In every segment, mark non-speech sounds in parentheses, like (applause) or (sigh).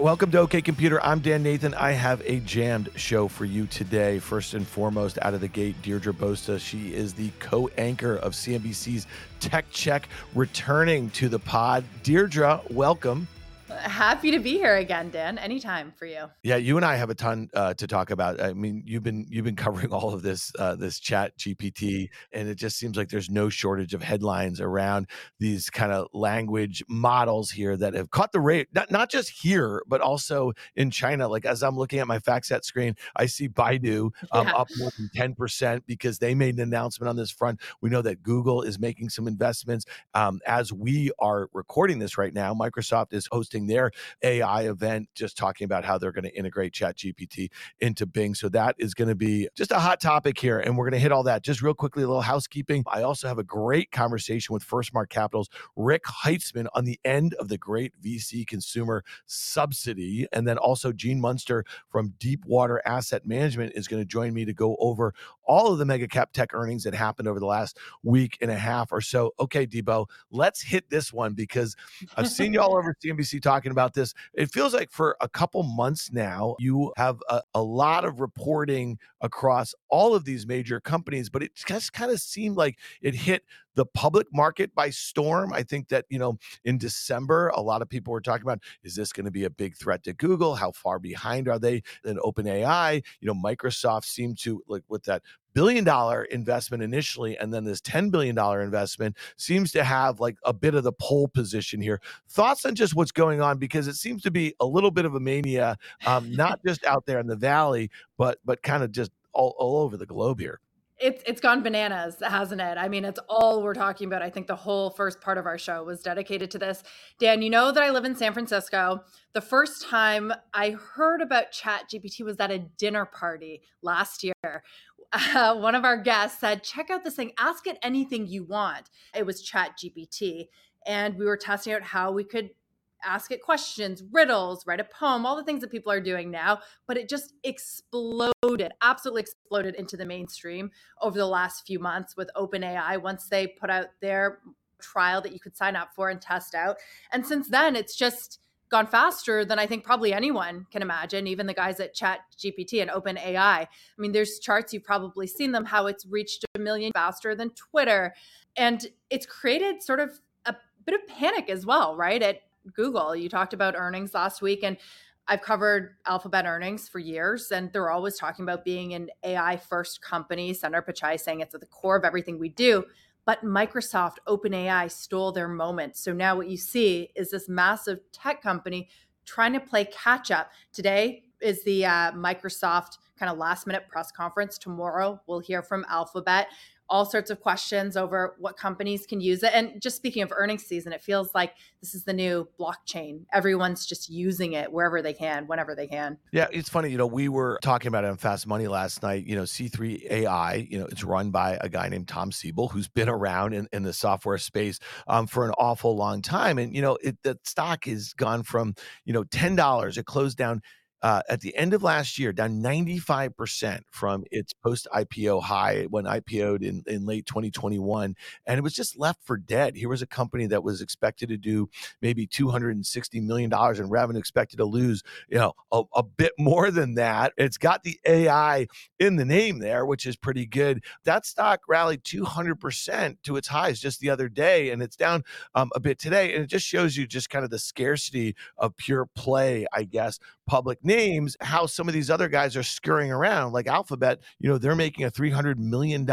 Welcome to OK Computer. I'm Dan Nathan. I have a jammed show for you today. First and foremost, out of the gate, Deirdre Bosa. She is the co anchor of CNBC's Tech Check, returning to the pod. Deirdre, welcome. Happy to be here again, Dan. Anytime for you. Yeah, you and I have a ton uh, to talk about. I mean, you've been you've been covering all of this uh, this Chat GPT, and it just seems like there's no shortage of headlines around these kind of language models here that have caught the rate. Not not just here, but also in China. Like as I'm looking at my FactSet screen, I see Baidu um, yeah. up more than ten percent because they made an announcement on this front. We know that Google is making some investments. Um, as we are recording this right now, Microsoft is hosting hosting their AI event, just talking about how they're going to integrate Chat GPT into Bing. So that is going to be just a hot topic here. And we're going to hit all that. Just real quickly, a little housekeeping. I also have a great conversation with FirstMark Capital's Rick Heitzmann on the end of the great VC consumer subsidy. And then also Gene Munster from Deepwater Asset Management is going to join me to go over all of the mega cap tech earnings that happened over the last week and a half or so. Okay, Debo, let's hit this one because I've seen you all over CNBC talking about this. It feels like for a couple months now, you have a, a lot of reporting across all of these major companies, but it just kind of seemed like it hit the public market by storm. I think that, you know, in December, a lot of people were talking about is this going to be a big threat to Google? How far behind are they in OpenAI? You know, Microsoft seemed to, like, with that billion dollar investment initially and then this 10 billion dollar investment seems to have like a bit of the pole position here thoughts on just what's going on because it seems to be a little bit of a mania um, not just out there in the valley but but kind of just all, all over the globe here it's it's gone bananas, hasn't it? I mean, it's all we're talking about. I think the whole first part of our show was dedicated to this. Dan, you know that I live in San Francisco. The first time I heard about Chat GPT was at a dinner party last year. Uh, one of our guests said, "Check out this thing. Ask it anything you want." It was Chat GPT, and we were testing out how we could ask it questions, riddles, write a poem, all the things that people are doing now. But it just exploded, absolutely exploded into the mainstream over the last few months with OpenAI once they put out their trial that you could sign up for and test out. And since then, it's just gone faster than I think probably anyone can imagine, even the guys at Chat GPT and OpenAI. I mean, there's charts, you've probably seen them, how it's reached a million faster than Twitter. And it's created sort of a bit of panic as well, right? It Google. You talked about earnings last week, and I've covered Alphabet earnings for years, and they're always talking about being an AI first company. Sundar Pichai saying it's at the core of everything we do. But Microsoft, OpenAI stole their moment. So now what you see is this massive tech company trying to play catch up. Today is the uh, Microsoft kind of last minute press conference. Tomorrow, we'll hear from Alphabet all sorts of questions over what companies can use it. And just speaking of earnings season, it feels like this is the new blockchain. Everyone's just using it wherever they can, whenever they can. Yeah, it's funny. You know, we were talking about it on Fast Money last night. You know, C3 AI, you know, it's run by a guy named Tom Siebel, who's been around in, in the software space um, for an awful long time. And, you know, it, the stock has gone from, you know, $10, it closed down uh, at the end of last year, down 95% from its post IPO high when IPO'd in, in late 2021. And it was just left for dead. Here was a company that was expected to do maybe $260 million in revenue, expected to lose, you know, a, a bit more than that. It's got the AI in the name there, which is pretty good. That stock rallied 200% to its highs just the other day, and it's down um, a bit today. And it just shows you just kind of the scarcity of pure play, I guess, public names how some of these other guys are scurrying around. Like Alphabet, you know, they're making a $300 million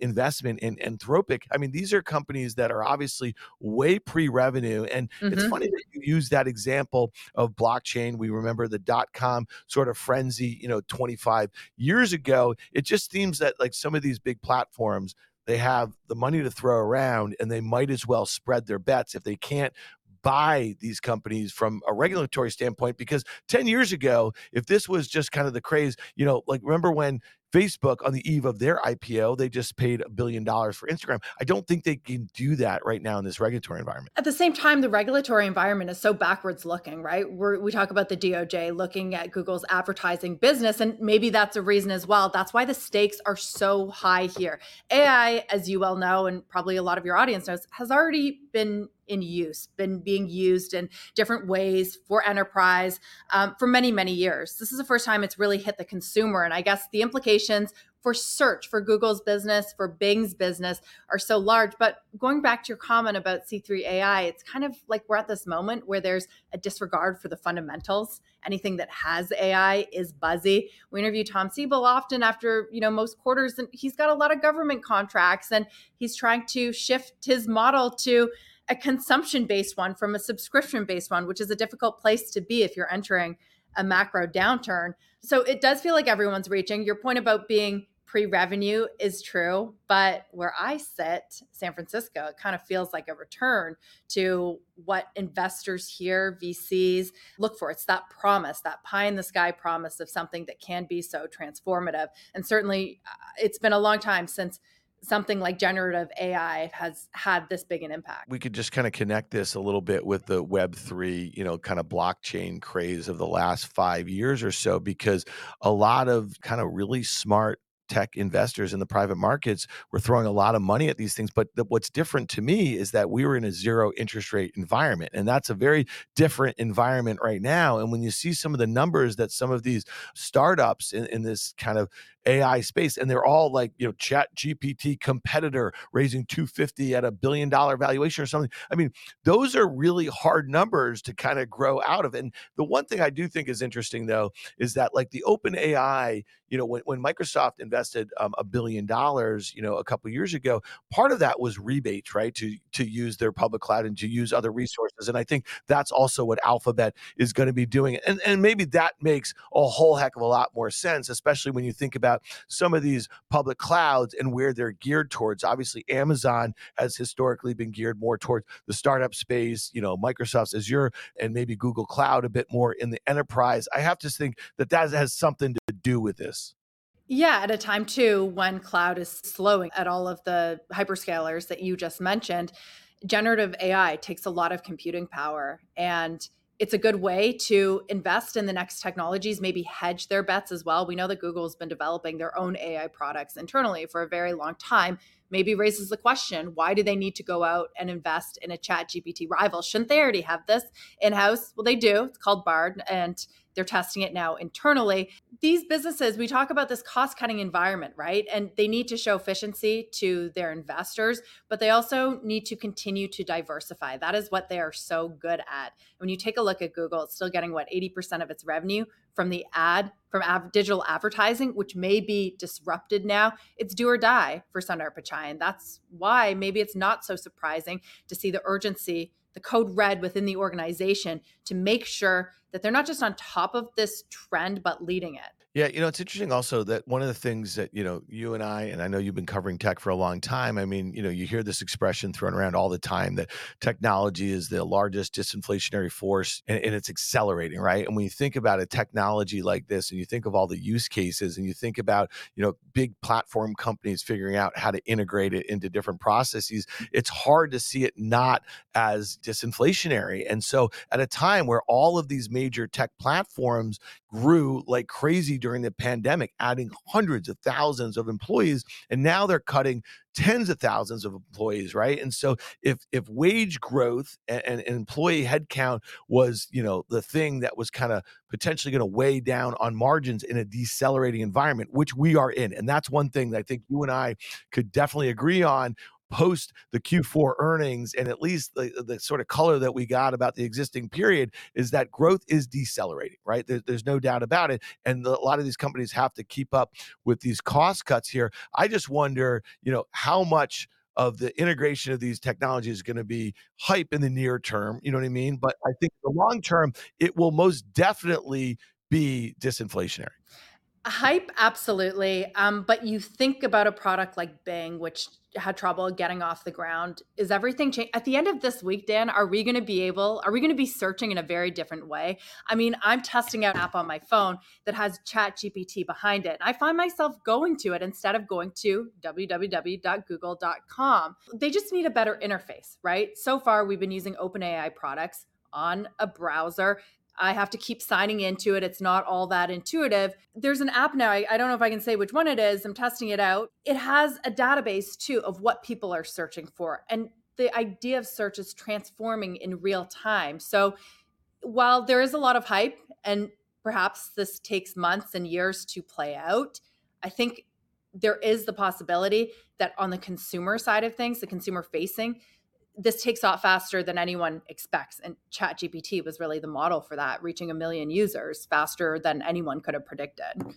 investment in Anthropic. I mean, these are companies that are obviously way pre revenue. And mm-hmm. it's funny that you use that example of blockchain. We remember the dot com sort of frenzy, you know, 25 years ago. It just seems that like some of these big platforms, they have the money to throw around and they might as well spread their bets if they can't buy these companies from a regulatory standpoint because 10 years ago if this was just kind of the craze you know like remember when Facebook on the eve of their IPO, they just paid a billion dollars for Instagram. I don't think they can do that right now in this regulatory environment. At the same time, the regulatory environment is so backwards looking, right? We're, we talk about the DOJ looking at Google's advertising business, and maybe that's a reason as well. That's why the stakes are so high here. AI, as you well know, and probably a lot of your audience knows, has already been in use, been being used in different ways for enterprise um, for many, many years. This is the first time it's really hit the consumer. And I guess the implications for search, for Google's business, for Bing's business are so large. But going back to your comment about C3 AI, it's kind of like we're at this moment where there's a disregard for the fundamentals. Anything that has AI is buzzy. We interview Tom Siebel often after, you know, most quarters, and he's got a lot of government contracts and he's trying to shift his model to a consumption based one from a subscription based one, which is a difficult place to be if you're entering a macro downturn. So it does feel like everyone's reaching. Your point about being pre revenue is true, but where I sit, San Francisco, it kind of feels like a return to what investors here, VCs look for. It's that promise, that pie in the sky promise of something that can be so transformative. And certainly, uh, it's been a long time since something like generative AI has had this big an impact. We could just kind of connect this a little bit with the Web3, you know, kind of blockchain craze of the last five years or so, because a lot of kind of really smart tech investors in the private markets were throwing a lot of money at these things. But the, what's different to me is that we were in a zero interest rate environment. And that's a very different environment right now. And when you see some of the numbers that some of these startups in, in this kind of AI space, and they're all like, you know, Chat GPT competitor raising 250 at a billion dollar valuation or something. I mean, those are really hard numbers to kind of grow out of. And the one thing I do think is interesting though is that like the open AI, you know, when, when Microsoft invested um, a billion dollars, you know, a couple years ago, part of that was rebates, right? To to use their public cloud and to use other resources. And I think that's also what Alphabet is going to be doing. And and maybe that makes a whole heck of a lot more sense, especially when you think about about some of these public clouds and where they're geared towards. Obviously, Amazon has historically been geared more towards the startup space, you know, Microsoft's Azure and maybe Google Cloud a bit more in the enterprise. I have to think that that has something to do with this. Yeah, at a time too when cloud is slowing at all of the hyperscalers that you just mentioned, generative AI takes a lot of computing power and it's a good way to invest in the next technologies, maybe hedge their bets as well. We know that Google's been developing their own AI products internally for a very long time. Maybe raises the question why do they need to go out and invest in a chat GPT rival? Shouldn't they already have this in house? Well, they do. It's called Bard. And they're testing it now internally. These businesses, we talk about this cost cutting environment, right? And they need to show efficiency to their investors, but they also need to continue to diversify. That is what they are so good at. When you take a look at Google, it's still getting what 80% of its revenue from the ad, from av- digital advertising, which may be disrupted now. It's do or die for Sundar Pichai. And that's why maybe it's not so surprising to see the urgency the code red within the organization to make sure that they're not just on top of this trend, but leading it. Yeah, you know, it's interesting also that one of the things that, you know, you and I, and I know you've been covering tech for a long time. I mean, you know, you hear this expression thrown around all the time that technology is the largest disinflationary force and, and, it's accelerating, right? And when you think about a technology like this and you think of all the use cases and you think about, you know, big platform companies figuring out how to integrate it into different processes, it's hard to see it not as disinflationary. And so at a time where all of these major tech platforms grew like crazy during the pandemic, adding hundreds of thousands of employees, and now they're cutting tens of thousands of employees, right? And so if if wage growth and, and employee headcount was, you know, the thing that was kind of potentially going to weigh down on margins in a decelerating environment, which we are in, and that's one thing that I think you and I could definitely agree on post the Q4 earnings, and at least the, the sort of color that we got about the existing period is that growth is decelerating, right? There, there's no doubt about it. And the, a lot of these companies have to keep up with these cost cuts here. I just wonder, you know, how much of the integration of these technologies is going to be hype in the near term. You know what I mean? But I think the long term, it will most definitely be disinflationary. Hype, absolutely. Um, but you think about a product like Bing, which had trouble getting off the ground. Is everything changed at the end of this week, Dan? Are we going to be able? Are we going to be searching in a very different way? I mean, I'm testing out an app on my phone that has Chat GPT behind it. I find myself going to it instead of going to www.google.com. They just need a better interface, right? So far, we've been using OpenAI products on a browser I have to keep signing into it. It's not all that intuitive. There's an app now. I, I, don't know if I can say which one it is. I'm testing it out. It has a database too of what people are searching for. And the idea of search is transforming in real time. So while there is a lot of hype and perhaps this takes months and years to play out, I think there is the possibility that on the consumer side of things, the consumer facing, this takes off faster than anyone expects. And Chat GPT was really the model for that, reaching a million users faster than anyone could have predicted.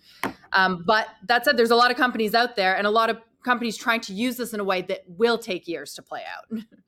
Um, but that said, there's a lot of companies out there and a lot of companies trying to use this in a way that will take years to play out. (laughs)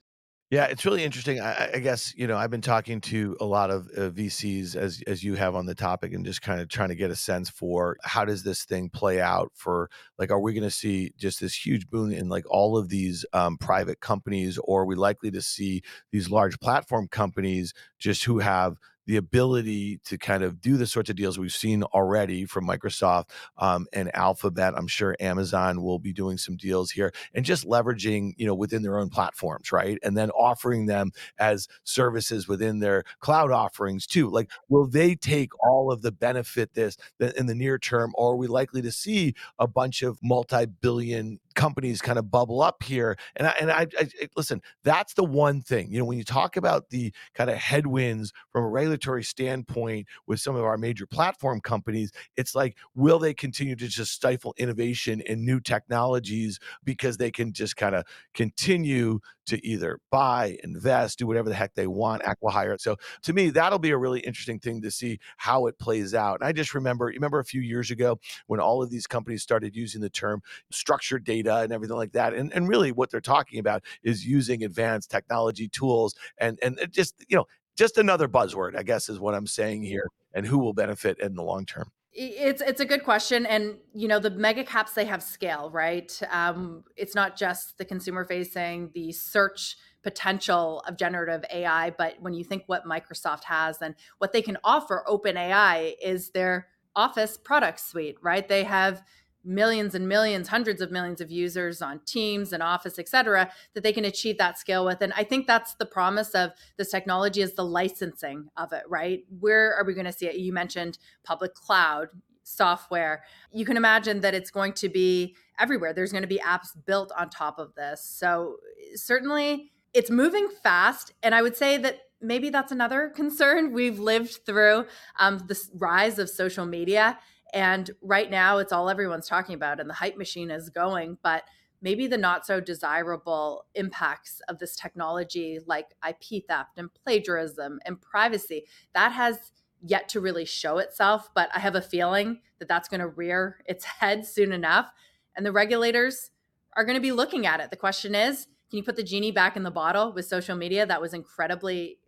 Yeah, it's really interesting. I, I, guess you know I've been talking to a lot of uh, VCs as as you have on the topic, and just kind of trying to get a sense for how does this thing play out for like, are we going to see just this huge boom in like all of these um, private companies, or are we likely to see these large platform companies just who have the ability to kind of do the sorts of deals we've seen already from Microsoft um, and Alphabet. I'm sure Amazon will be doing some deals here and just leveraging, you know, within their own platforms, right? And then offering them as services within their cloud offerings too. Like, will they take all of the benefit this in the near term, or are we likely to see a bunch of multi-billion companies kind of bubble up here. And I, and I, I, listen, that's the one thing, you know, when you talk about the kind of headwinds from a regulatory standpoint with some of our major platform companies, it's like, will they continue to just stifle innovation and new technologies because they can just kind of continue to either buy, invest, do whatever the heck they want, acquihire. So to me, that'll be a really interesting thing to see how it plays out. And I just remember, remember a few years ago when all of these companies started using the term structured data and everything like that. And, and really what they're talking about is using advanced technology tools and, and just, you know, just another buzzword, I guess is what I'm saying here and who will benefit in the long term. It's it's a good question, and you know the mega caps they have scale, right? Um, it's not just the consumer facing, the search potential of generative AI, but when you think what Microsoft has and what they can offer, OpenAI is their Office product suite, right? They have millions and millions, hundreds of millions of users on Teams and Office, et cetera, that they can achieve that scale with. And I think that's the promise of this technology is the licensing of it, right? Where are we going to see it? You mentioned public cloud software. You can imagine that it's going to be everywhere. There's going to be apps built on top of this. So certainly it's moving fast. And I would say that maybe that's another (laughs) concern. We've lived through um, this rise of social media and right now, it's all everyone's talking about, and the hype machine is going. But maybe the not so desirable impacts of this technology, like IP theft and plagiarism and privacy, that has yet to really show itself. But I have a feeling that that's going to rear its (laughs) head soon enough. And the regulators are going to be looking at it. The question is, can you put the genie back in the bottle with social media? That was incredibly,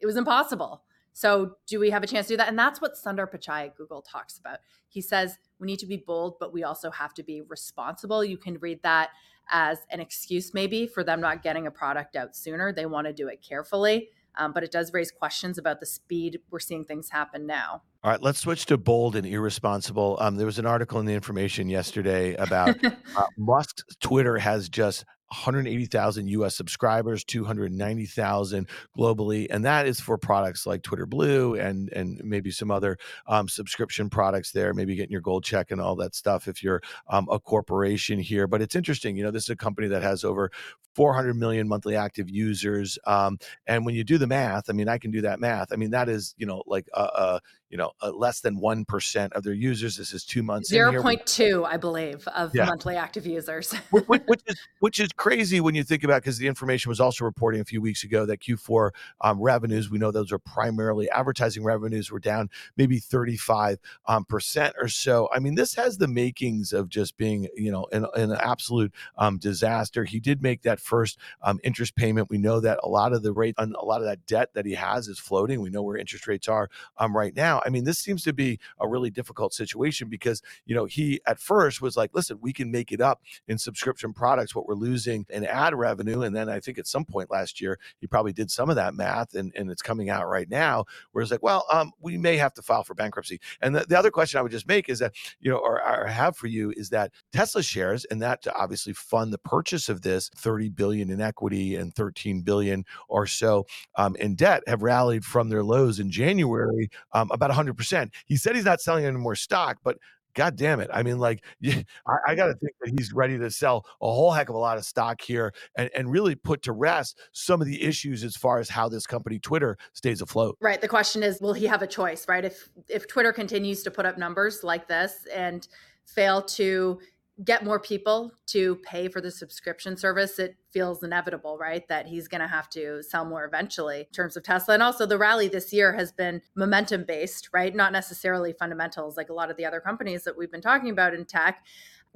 it was impossible. So, do we have a chance to do that? And that's what Sundar Pichai at Google talks about. He says we need to be bold, but we also have to be responsible. You can read that as an excuse, maybe, for them not getting a product out sooner. They want to do it carefully. Um, but it does raise questions about the speed we're seeing things happen now. All right, let's switch to bold and irresponsible. Um, there was an article in the information yesterday about (laughs) uh, Musk's Twitter has just 180,000 US subscribers, 290,000 globally, and that is for products like Twitter Blue and and maybe some other um, subscription products there. Maybe getting your gold check and all that stuff if you're um, a corporation here. But it's interesting, you know, this is a company that has over 400 million monthly active users. Um, and when you do the math, I mean, I can do that math. I mean, that is, you know, like a, a you know, uh, less than 1% of their users. This is two months. 0.2, I believe, of yeah. monthly active users. which, (laughs) which, is, which is crazy when you think about because the information was also reporting a few weeks ago that Q4 um, revenues, we know those are primarily advertising revenues, were down maybe 35 um, percent or so. I mean, this has the makings of just being, you know, an, an absolute um, disaster. He did make that first um, interest payment. We know that a lot of the rate, on a lot of that debt that he has is floating. We know where interest rates are um, right now. I mean, this seems to be a really difficult situation because, you know, he at first was like, listen, we can make it up in subscription products, what we're losing in ad revenue. And then I think at some point last year, he probably did some of that math and, and it's coming out right now where it's like, well, um, we may have to file for bankruptcy. And the, the other question I would just make is that, you know, or, or have for you is that Tesla shares and that to obviously fund the purchase of this 30 billion in equity and 13 billion or so um, in debt have rallied from their lows in January um, about 100%. He said he's not selling any more stock, but God damn it. I mean, like, (laughs) I, I got to think that he's ready to sell a whole heck of a lot of stock here and, and really put to rest some of the issues as far as how this company, Twitter, stays afloat. Right. The question is, will he have a choice, right? If if Twitter continues to put up numbers like this and fail to get more people to pay for the subscription service, it feels inevitable, right? That he's going to have to sell more eventually in terms of Tesla. And also, the rally this year has been momentum based, right? Not necessarily fundamentals like a lot of the other companies that we've been talking about in tech.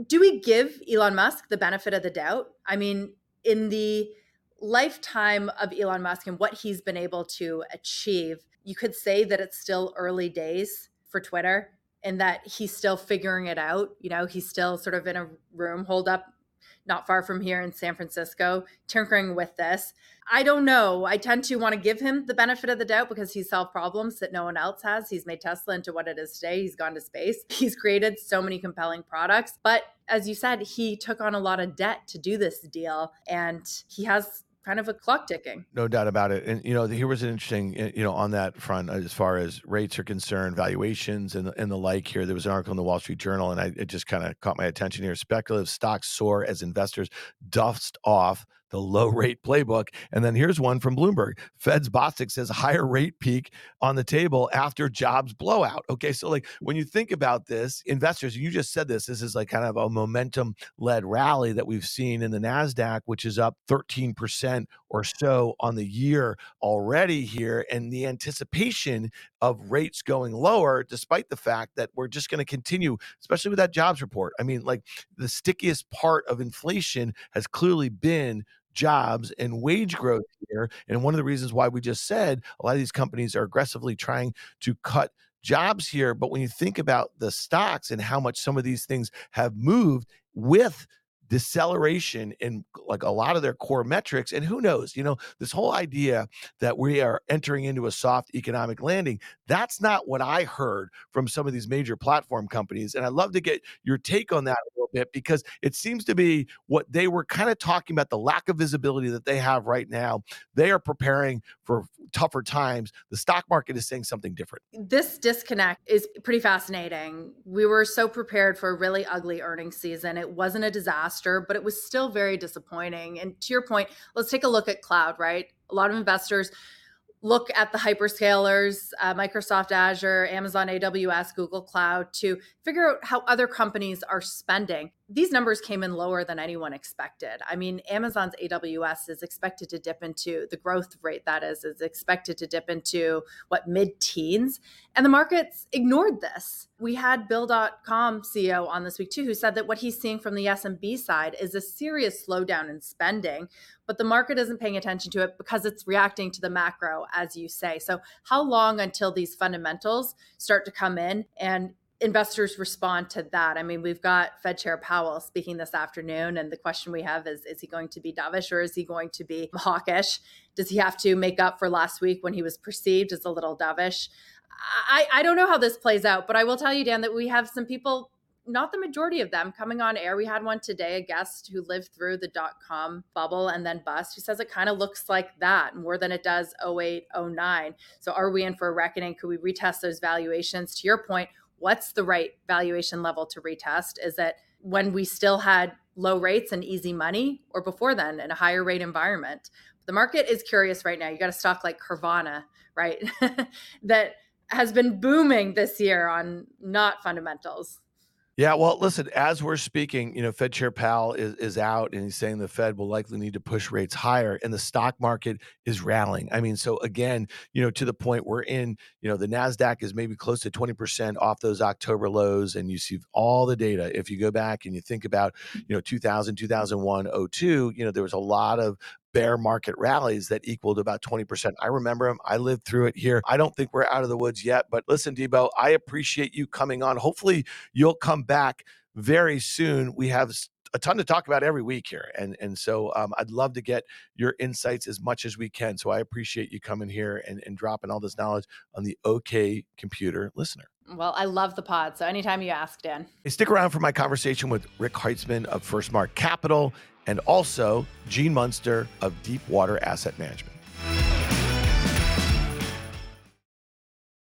Do we give Elon Musk the benefit of the doubt? I mean, in the lifetime of Elon Musk and what he's been able to achieve, you could say that it's still early days for Twitter and that he's still figuring it out. You know, he's still sort of in a room holed up not far from here in San Francisco, tinkering with this. I don't know. I tend to want to give him the benefit of the doubt because he's solved problems that no one else has. He's made Tesla into what it is today. He's gone to space. (laughs) He's created so many compelling products. But as you said, he took on a lot of debt to do this deal and he has kind of a clock ticking. No doubt about it. And you know, here was an interesting, eh, you know, on that front as far as rates are concerned, valuations and and the like. Here, there was an article in the Wall Street Journal, and I it just kind of caught my attention here. Speculative stocks soar as investors dust off the low rate playbook. And then here's one from Bloomberg. Fed's Bostic says higher rate peak on the table after jobs blowout. Okay. So, like, when you think about this, investors, you just said this, this is like kind of a momentum led rally that we've seen in the NASDAQ, which is up 13% or so on the year already here. And the anticipation of rates going lower, despite the fact that we're just going to continue, especially with that jobs report. I mean, like, the stickiest part of inflation has clearly been jobs and wage growth here. And one of the reasons why we just said a lot of these companies are aggressively trying to cut jobs here. But when you think about the stocks and how much some of these things have moved with deceleration in like a lot of their core metrics and who knows you know this whole idea that we are entering into a soft economic landing that's not what i heard from some of these major platform companies and i'd love to get your take on that a little bit because it seems to be what they were kind of talking about the lack of visibility that they have right now they are preparing for tougher times the stock market is saying something different. This disconnect is pretty fascinating. We were so prepared for a really ugly earnings season it wasn't a disaster but it was still very disappointing. And to your point, let's take a look at cloud, right? A lot of investors look at the hyperscalers, uh, Microsoft Azure, Amazon AWS, Google Cloud to figure out how other companies are spending these numbers came in lower than anyone expected. I mean, Amazon's AWS is expected to dip into the growth rate that is is expected to dip into what mid-teens, and the markets ignored this. We had Bill.com CEO on this week too, who said that what he's seeing from the SMB side is a serious slowdown in spending, but the market isn't paying attention to it because it's reacting to the macro, as you say. So, how long until these fundamentals start to come in and investors respond to that? I mean, we've got Fed Chair Powell speaking this afternoon, and the question we have is is he going to be dovish or is he going to be hawkish? Does he have to make up for last week when he was perceived as a little dovish? I, I don't know how this plays out, but I will tell you, Dan, that we have some people, not the majority of them, coming on air. We had one today, a guest who lived through the dot com bubble and then bust, who says it kind of looks like that more than it does 08, 09. So are we in for a reckoning? Could we retest those valuations? To your point, what's the right valuation level to retest? Is it when we still had low rates and easy money, or before then in a higher rate environment? The market is curious right now. You got a stock like Carvana, right? (laughs) that has been booming this year on not fundamentals. Yeah, well, listen, as we're speaking, you know, Fed Chair Powell is, is out and he's saying the Fed will likely need to push rates higher and the stock market is rallying. I mean, so again, you know, to the point we're in, you know, the NASDAQ is maybe close to 20% off those October lows. And you see all the data. If you go back and you think about, you know, 2000, 2001, 02, you know, there was a lot of bear market rallies that equaled about 20%. I remember them. I lived through it here. I don't think we're out of the woods yet, but listen, Debo, I appreciate you coming on. Hopefully, you'll come back very soon. We have a ton to talk about every week here, and and so um, I'd love to get your insights as much as we can. So I appreciate you coming here and, and dropping all this knowledge on the OK Computer listener. Well, I love the pod. So anytime you ask, Dan. Hey, stick around for my conversation with Rick Heitzmann of FirstMark Capital and also Gene Munster of Deepwater Asset Management.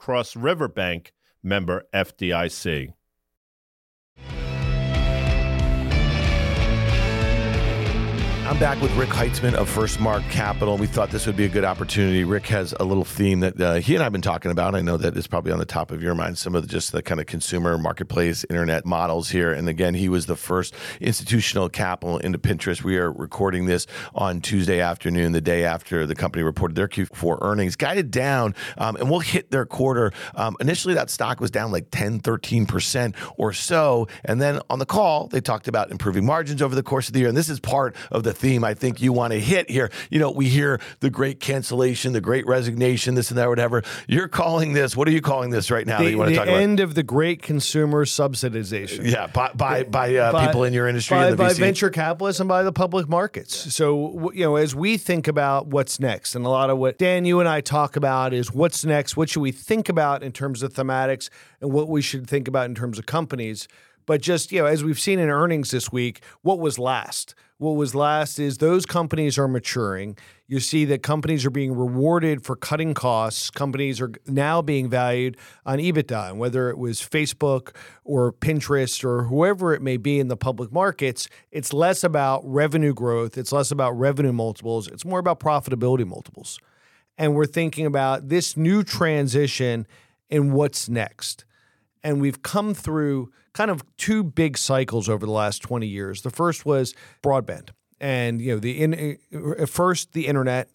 Cross River Bank, member FDIC. I'm back with Rick Heitzmann of FirstMark Capital. We thought this would be a good opportunity. Rick has a little theme that uh, he and I have been talking about. I know that is probably on the top of your mind. Some of the, just the kind of consumer marketplace internet models here. And again, he was the first institutional capital into Pinterest. We are recording this on Tuesday afternoon, the day after the company reported their Q4 earnings, guided down, um, and we'll hit their quarter. Um, initially, that stock was down like 10, 13% or so. And then on the call, they talked about improving margins over the course of the year. And this is part of the theme I think you want to hit here. You know, we hear the great cancellation, the great resignation, this and that, whatever. You're calling this, what are you calling this right now the, you want to talk about? end of the great consumer subsidization. Yeah, by by, by, uh, By- people in your industry, by, in the by venture capitalists and by the public markets. So, you know, as we think about what's next, and a lot of what Dan, you and I talk about is what's next, what should we think about in terms of thematics, and what we should think about in terms of companies. But just, you know, as we've seen in earnings this week, what was last? What was last is those companies are maturing. You see that companies are being rewarded for cutting costs. Companies are now being valued on EBITDA, and whether it was Facebook or Pinterest or whoever it may be in the public markets, it's less about revenue growth. It's less about revenue multiples. It's more about profitability multiples. And we're thinking about this new transition and what's next and we've come through kind of two big cycles over the last 20 years. The first was broadband, and you know the in, uh, first the internet.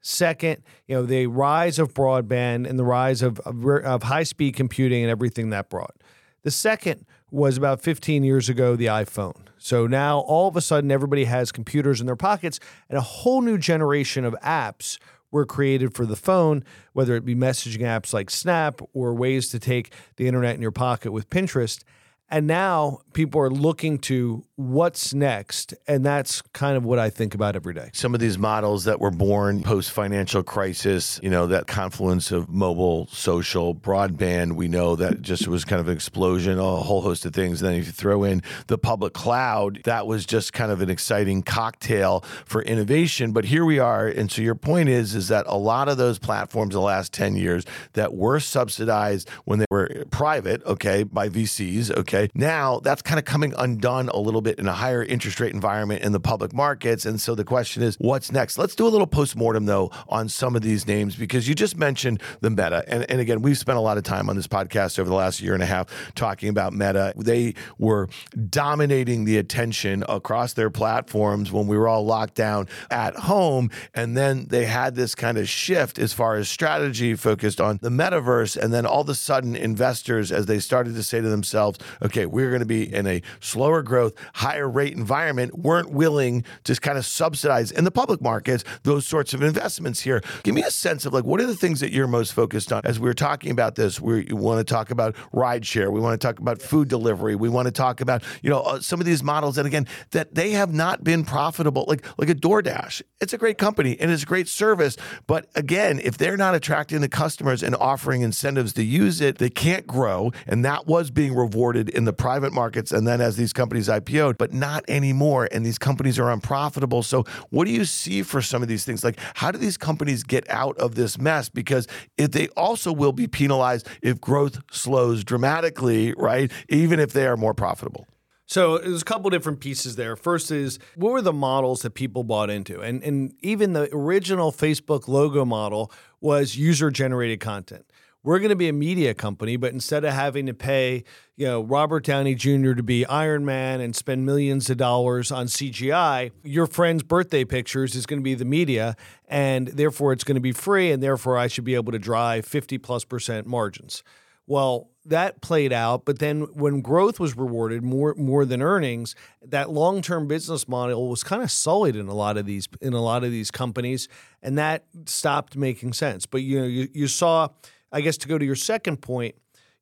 Second, you know the rise of broadband and the rise of, of, of high speed computing and everything that brought. The second was about 15 years ago the iPhone. So now all of a sudden everybody has computers in their pockets and a whole new generation of apps were created for the phone, whether it be messaging apps like Snap or ways to take the internet in your pocket with Pinterest. And now people are looking to what's next. And that's kind of what I think about every day. some of these models that were born post financial crisis, you know, that confluence of mobile, social, broadband, we know that just was kind of an explosion, a whole host of things. And then if you throw in the public cloud, that was just kind of an exciting cocktail for innovation. But here we are. And so your point is, is that a lot of those platforms the last 10 years that were subsidized when they were private, okay, by VCs, okay, now that's kind of coming undone a little bit in a higher interest rate environment in the public markets. And so the question is, what's next? Let's do a little postmortem though on some of these names because you just mentioned the Meta. And, and again, we've spent a lot of time on this podcast over the last year and a half talking about Meta. They were dominating the attention across their platforms when we were all locked down at home. And then they had this kind of shift as far as strategy focused on the metaverse. And then all of a sudden, investors, as they started to say to themselves, okay, we're going to be in a slower growth, higher rate environment weren't willing to kind of subsidize in the public markets those sorts of investments here. Give me a sense of like what are the things that you're most focused on as we were talking about this. We want to talk about rideshare. We want to talk about food delivery. We want to talk about you know uh, some of these models that again that they have not been profitable. Like like a DoorDash, it's a great company and it's a great service, but again, if they're not attracting the customers and offering incentives to use it, they can't grow, and that was being rewarded in the private markets and then as these companies But not anymore. And these companies are unprofitable. So, what do you see for some of these things? Like, how do these companies get out of this mess? Because if they also will be penalized if growth slows dramatically, right? Even if they are more profitable. So there's a couple different pieces there. First is what were the models that people bought into? And and even the original Facebook logo model was user generated content we're going to be a media company, but instead of having to pay, you know, Robert Downey Jr. to be Iron Man and spend millions of dollars on CGI, your friend's birthday pictures is going to be the media, and therefore it's going to be free, and therefore I should be able to drive 50 plus percent margins. Well, that played out, but then when growth was rewarded more more than earnings, that long term business model was kind of sullied in a lot of these in a lot of these companies, and that stopped making sense. But you know, you, you saw I guess to go to your second point,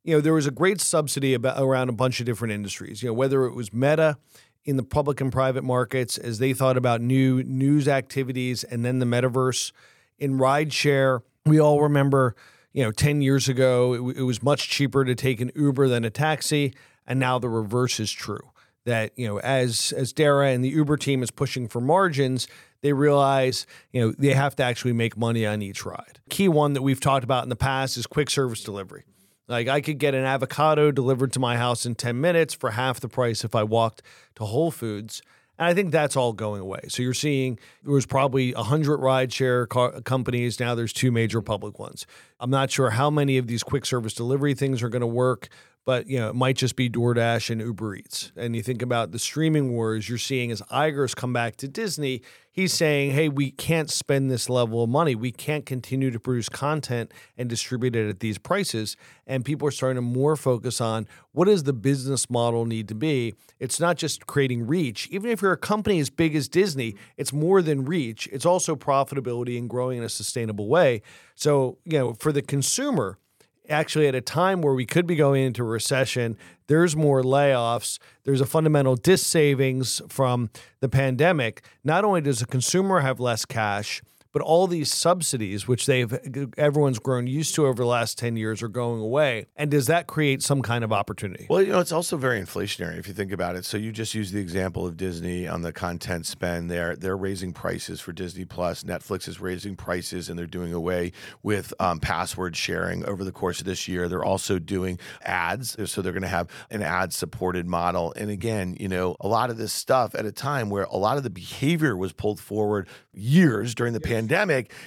you know, there was a great subsidy about around a bunch of different industries. You know, whether it was Meta in the public and private markets as they thought about new news activities and then the metaverse in rideshare. We all remember, you know, 10 years ago, it, it was much cheaper to take an Uber than a taxi. And now the reverse is true that you know as as Dara and the Uber team is pushing for margins, they realize you know they have to actually make money on each ride. Key one that we've talked about in the past is quick service delivery. Like I could get an avocado delivered to my house in 10 minutes for half the price if I walked to Whole Foods. And I think that's all going away. So you're seeing there was probably 100 rideshare car- companies. Now there's two major public ones. I'm not sure how many of these quick service delivery things are going to work, but you know it might just be DoorDash and Uber Eats. And you think about the streaming wars you're seeing as Iger's come back to Disney. He's saying, "Hey, we can't spend this level of money. We can't continue to produce content and distribute it at these prices." And people are starting to more focus on what does the business model need to be. It's not just creating reach. Even if you're a company as big as Disney, it's more than reach. It's also profitability and growing in a sustainable way. So, you know, for the consumer, actually at a time where we could be going into a recession, there's more layoffs, there's a fundamental dis savings from the pandemic. Not only does the consumer have less cash, but all these subsidies, which they've everyone's grown used to over the last ten years, are going away. And does that create some kind of opportunity? Well, you know, it's also very inflationary if you think about it. So you just use the example of Disney on the content spend. They're they're raising prices for Disney Plus. Netflix is raising prices, and they're doing away with um, password sharing over the course of this year. They're also doing ads, so they're going to have an ad supported model. And again, you know, a lot of this stuff at a time where a lot of the behavior was pulled forward years during the yes. pandemic.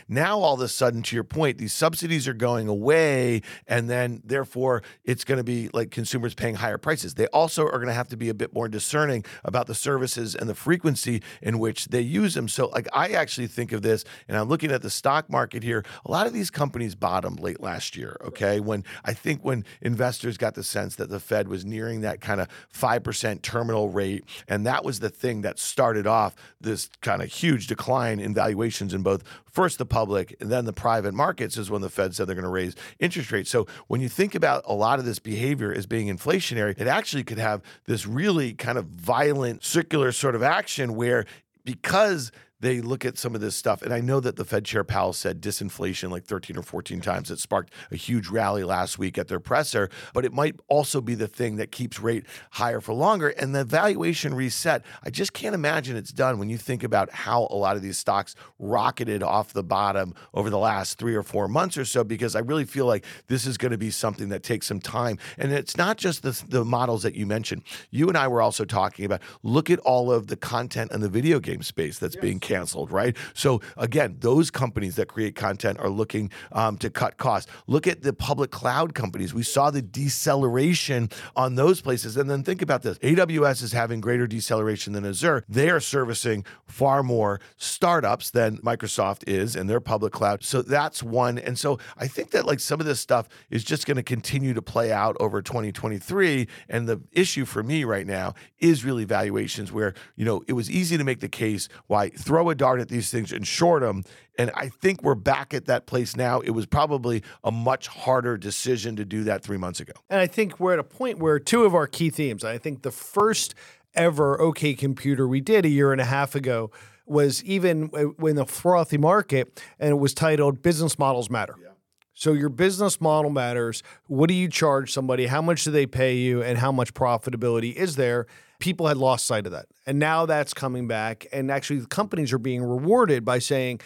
Now, all of a sudden, to your point, these subsidies are going away, and then therefore it's going to be like consumers paying higher prices. They also are going to have to be a bit more discerning about the services and the frequency in which they use them. So, like, I actually think of this, and I'm looking at the stock market here. A lot of these companies bottomed late last year. Okay, when I think when investors got the sense that the Fed was nearing that kind of five percent terminal rate, and that was the thing that started off this kind of huge decline in valuations in both first the public and then the private markets is when the Fed said they're going to raise interest rates. So when you think about a lot of this behavior as being inflationary, it actually could have this really kind of violent circular sort of action where because they look at some of this stuff. And I know that the Fed Chair Powell said disinflation like 13 or 14 times. It sparked a huge rally last week at their presser, but it might also be the thing that keeps rate higher for longer. And the valuation reset, I just can't imagine it's done when you think about how a lot of these stocks rocketed off the bottom over the last three or four months or so, because I really feel like this is going to be something that takes some time. And it's not just the, the models that you mentioned. You and I were also talking about look at all of the content in the video game space that's yes. being canceled, right? So again, those companies that create content are looking um, to cut costs. Look at the public cloud companies. We saw the deceleration on those places. And then think about this AWS is having greater deceleration than Azure. They are servicing far more startups than Microsoft is in their public cloud. So that's one. And so I think that like some of this stuff is just going to continue to play out over 2023. And the issue for me right now is really valuations where, you know, it was easy to make the case why throw a dart at these things and short them. And I think we're back at that place now. It was probably a much harder decision to do that three months ago. And I think we're at a point where two of our key themes, I think the first ever OK Computer we did a year and a half ago was even in the frothy market, and it was titled Business Models Matter. Yeah. So your business model matters. What do you charge somebody? How much do they pay you? And how much profitability is there? People had lost sight of that. And now that's coming back. And actually, the companies are being rewarded by saying,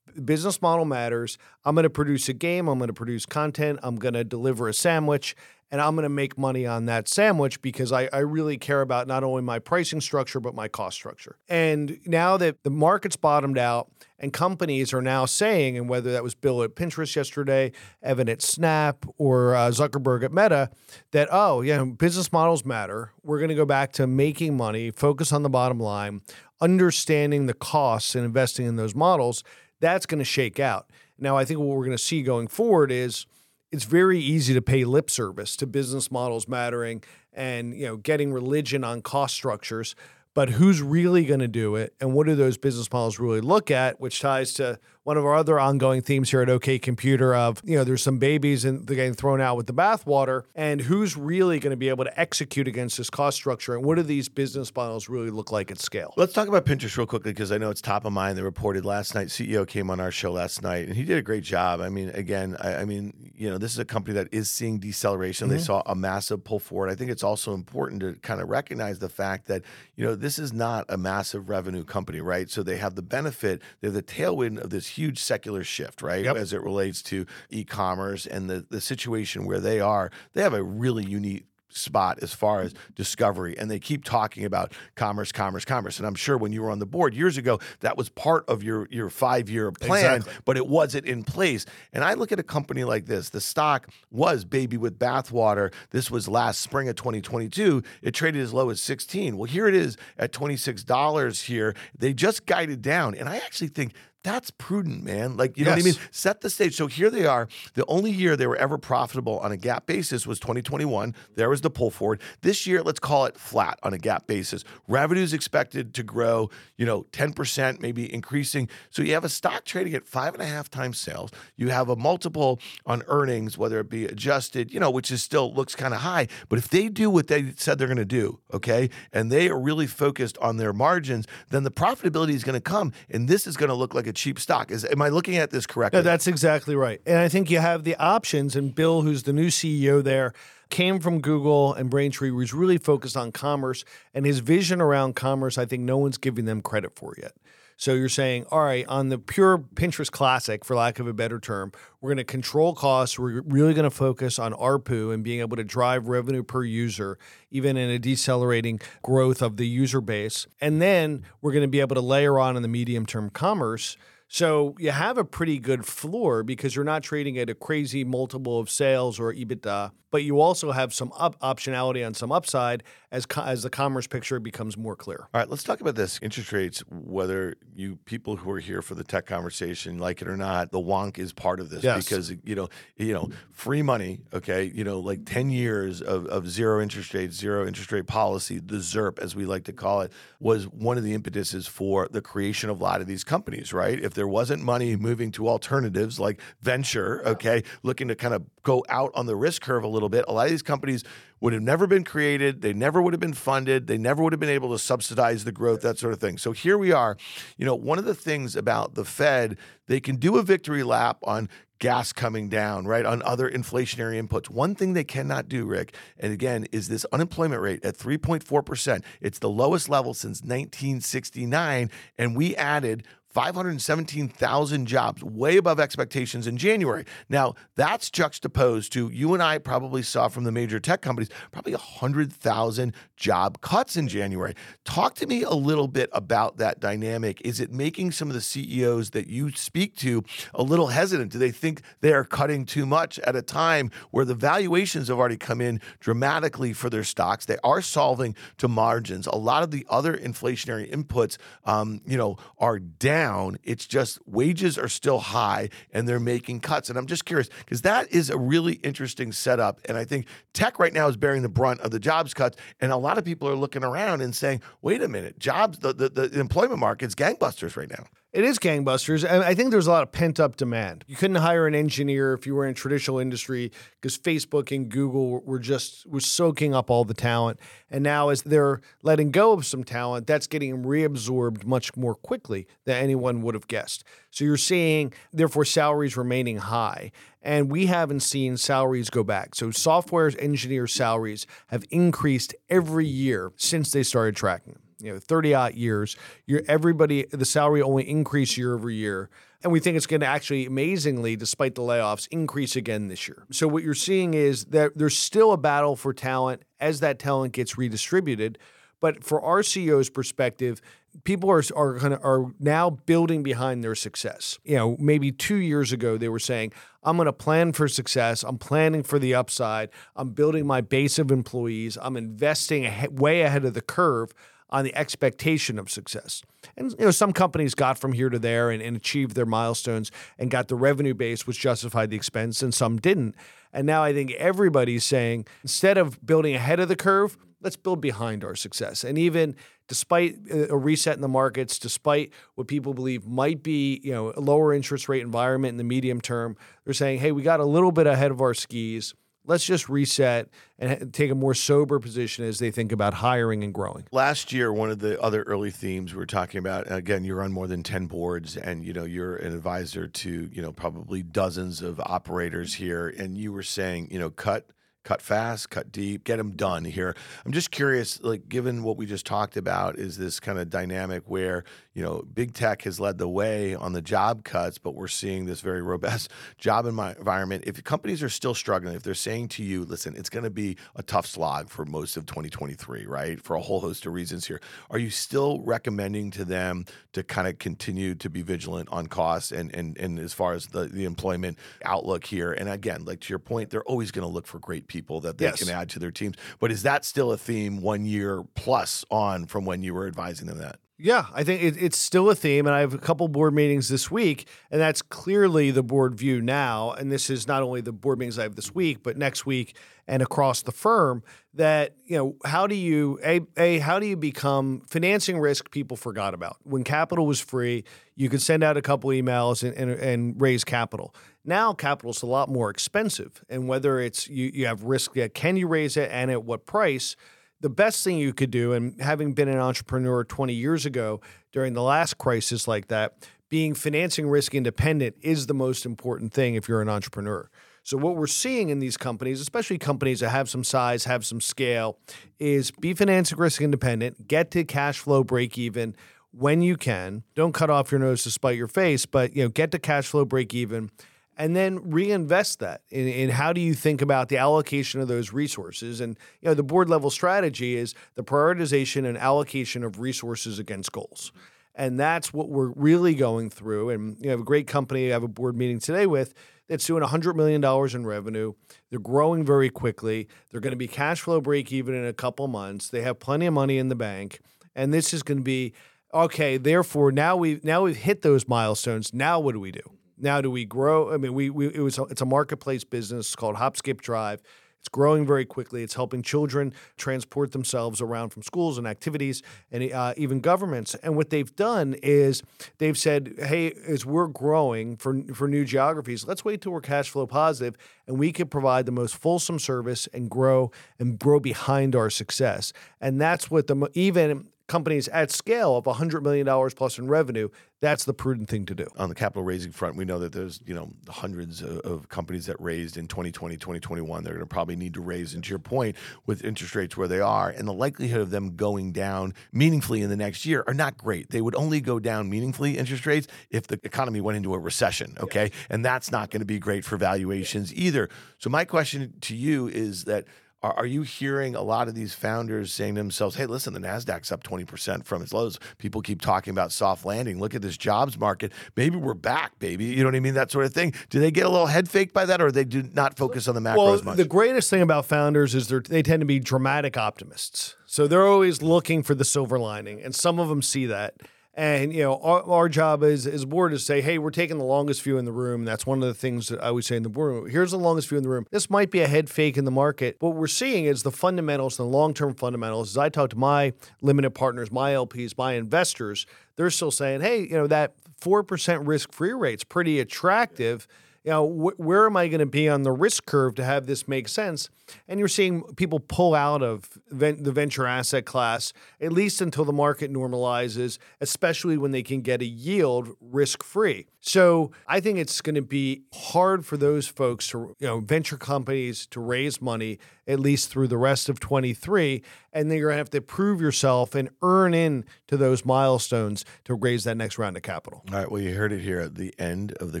business model matters. I'm going to produce a game. I'm going to produce content. I'm going to deliver a sandwich and I'm going to make money on that sandwich because I, I really care about not only my pricing structure, but my cost structure. And now that the market's bottomed out and companies are now saying, and whether that was Bill at Pinterest yesterday, Evan at Snap, or uh, Zuckerberg at Meta, that, oh, yeah, business models matter. We're going to go back to making money, focus on the bottom line, understanding the costs and investing in those models. That's going to shake out. Now, I think what we're going to see going forward is it's very easy to pay lip service to business models mattering and you know getting religion on cost structures but who's really going to do it and what do those business models really look at which ties to one of our other ongoing themes here at OK Computer of, you know, there's some babies and they're getting thrown out with the bathwater, and who's really going to be able to execute against this cost structure, and what do these business models really look like at scale? Let's talk about Pinterest real quickly because I know it's top of mind. They reported last night. CEO came on our show last night, and he did a great job. I mean, again, I, I mean, you know, this is a company that is seeing deceleration. Mm-hmm. They saw a massive pull forward. I think it's also important to kind of recognize the fact that you know this is not a massive revenue company, right? So they have the benefit, they have the tailwind of this huge secular shift, right? Yep. As it relates to e-commerce and the the situation where they are, they have a really unique spot as far as discovery. And they keep talking about commerce, commerce, commerce. And I'm sure when you were on the board years ago, that was part of your your five year plan, exactly. but it wasn't in place. And I look at a company like this. The stock was baby with bathwater. This was last spring of 2022. It traded as low as 16. Well, here it is at $26 here. They just guided down, and I actually think that's prudent, man. Like, you know yes. what I mean? Set the stage. So here they are. The only year they were ever profitable on a GAAP basis was 2021. There was the pull forward. This year, let's call it flat on a GAAP basis. Revenues expected to grow, you know, 10%, maybe increasing. So you have a stock trading at five and a half times sales. You have a multiple on earnings, whether it be adjusted, you know, which is still looks kind of high. But if they do what they said they're going to do, okay, and they are really focused on their margins, then the profitability is going to come. And this is going to look like a cheap stock. Is am I looking at this correctly? No, that's exactly right. And I think you have the options. And Bill, who's the new CEO there, came from Google and Braintree, was really focused on commerce. And his vision around commerce, I think no one's giving them credit for yet. So you're saying, all right, on the pure Pinterest classic, for lack of a better term, we're going to control costs. We're really going to focus on ARPU and being able to drive revenue per user, even in a decelerating growth of the user base. And then we're going to be able to layer on in the medium term commerce so you have a pretty good floor because you're not trading at a crazy multiple of sales or EBITDA, but you also have some up optionality on some upside as co- as the commerce picture becomes more clear. All right, let's talk about this interest rates. Whether you people who are here for the tech conversation like it or not, the wonk is part of this yes. because you know you know free money. Okay, you know like ten years of, of zero interest rates, zero interest rate policy, the ZERP as we like to call it, was one of the impetuses for the creation of a lot of these companies. Right, if there wasn't money moving to alternatives like venture, okay, looking to kind of go out on the risk curve a little bit, a lot of these companies would have never been created. They never would have been funded. They never would have been able to subsidize the growth, that sort of thing. So here we are. You know, one of the things about the Fed, they can do a victory lap on gas coming down, right? On other inflationary inputs. One thing they cannot do, Rick, and again, is this unemployment rate at 3.4%. It's the lowest level since 1969. And we added 517,000 jobs, way above expectations in January. Now, that's juxtaposed to you and I probably saw from the major tech companies probably 100,000 job cuts in January. Talk to me a little bit about that dynamic. Is it making some of the CEOs that you speak to a little hesitant? Do they think they are cutting too much at a time where the valuations have already come in dramatically for their stocks? They are solving to margins. A lot of the other inflationary inputs, um, you know, are down. It's just wages are still high and they're making cuts. And I'm just curious because that is a really interesting setup. And I think tech right now is bearing the brunt of the jobs cuts. And a lot of people are looking around and saying, wait a minute, jobs, the, the, the employment market's gangbusters right now. It is gangbusters. And I think there's a lot of pent up demand. You couldn't hire an engineer if you were in traditional industry because Facebook and Google were just were soaking up all the talent. And now as they're letting go of some talent, that's getting reabsorbed much more quickly than anyone would have guessed. So you're seeing therefore salaries remaining high. And we haven't seen salaries go back. So software engineer salaries have increased every year since they started tracking them you know 30 odd years you're everybody the salary only increase year over year and we think it's going to actually amazingly despite the layoffs increase again this year so what you're seeing is that there's still a battle for talent as that talent gets redistributed but for our CEO's perspective, people are are gonna, are now building behind their success. You know, maybe two years ago they were saying, "I'm going to plan for success. I'm planning for the upside. I'm building my base of employees. I'm investing way ahead of the curve." On the expectation of success. And you know, some companies got from here to there and, and achieved their milestones and got the revenue base which justified the expense, and some didn't. And now I think everybody's saying instead of building ahead of the curve, let's build behind our success. And even despite uh, a reset in the markets, despite what people believe might be, you know, a lower interest rate environment in the medium term, they're saying, hey, we got a little bit ahead of our skis let's just reset and take a more sober position as they think about hiring and growing. Last year, one of the other early themes we were talking about, again, you're on more than 10 boards and, you know, you're an advisor to, you know, probably dozens of operators here. And you were saying, you know, cut – cut fast, cut deep, get them done here. I'm just curious, like, given what we just talked about, is this kind of dynamic where, you know, big tech has led the way on the job cuts, but we're seeing this very robust (laughs) job environment. If companies are still struggling, if they're saying to you, listen, it's going to be a tough slog for most of 2023, right? For a whole host of reasons here, are you still recommending to them to kind of continue to be vigilant on costs and, and, and as far as the, the employment outlook here? And again, like to your point, they're always going to look for great people that they yes. can add to their teams. But is that still a theme one year plus on from when you were advising them that? Yeah, I think it, it's still a theme, and I have a couple board meetings this week, and that's clearly the board view now. And this is not only the board meetings I have this week, but next week and across the firm. That you know, how do you a a how do you become financing risk? People forgot about when capital was free, you could send out a couple emails and, and, and raise capital. Now capital is a lot more expensive, and whether it's you you have risk that can you raise it and at what price the best thing you could do, and having been an entrepreneur 20 years ago during the last crisis like that, being financing risk independent is the most important thing if you're an entrepreneur. So, what we're seeing in these companies, especially companies that have some size, have some scale, is be financing risk independent, get to cash flow break even when you can. Don't cut off your nose to spite your face, but you know, get to cash flow break even and then reinvest that in, in, how do you think about the allocation of those resources? And you know the board level strategy is the prioritization and allocation of resources against goals. And that's what we're really going through. And you have a great company i have a board meeting today with that's doing $100 million in revenue. They're growing very quickly. They're going to be cash flow break even in a couple months. They have plenty of money in the bank. And this is going to be okay therefore now we've now we've hit those milestones. Now what do we do now do we grow? I mean, we, we it was it's a marketplace business called HopSkipDrive. It's growing very quickly. It's helping children transport themselves around from schools and activities, and uh, even governments. And what they've done is they've said, "Hey, as we're growing for for new geographies, let's wait till we're cash flow positive, and we can provide the most fulsome service and grow and grow behind our success." And that's what the even companies at scale of $100 million plus in revenue, that's the prudent thing to do. On the capital raising front, we know that there's, you know, hundreds of, of companies that raised in 2020, 2021. They're going to probably need to raise. And to your point, with interest rates where they are, and the likelihood of them going down meaningfully in the next year are not great. They would only go down meaningfully interest rates if the economy went into a recession. Okay. And that's not going to be great for valuations either. So my question to you is that are, are you hearing a lot of these founders saying to themselves, hey, listen, the NASDAQ's up 20% from its lows. People keep talking about soft landing. Look at this jobs market. Maybe we're back, baby. You know what I mean? That sort of thing. Do they get a little head faked by that or they do not focus on the macro well, as much? The greatest thing about founders is they tend to be dramatic optimists. So they're always looking for the silver lining, and some of them see that. And you know, our, our job as as board is to say, hey, we're taking the longest view in the room. That's one of the things that I always say in the boardroom. Here's the longest view in the room. This might be a head fake in the market. What we're seeing is the fundamentals, the long term fundamentals. As I talk to my limited partners, my LPs, my investors, they're still saying, hey, you know, that four percent risk free rate's pretty attractive you know, wh- where am I going to be on the risk curve to have this make sense? And you're seeing people pull out of the venture asset class, at least until the market normalizes, especially when they can get a yield risk free. So I think it's going to be hard for those folks to, you know, venture companies to raise money at least through the rest of 23. And then you're going to have to prove yourself and earn in to those milestones to raise that next round of capital. All right. Well, you heard it here at the end of the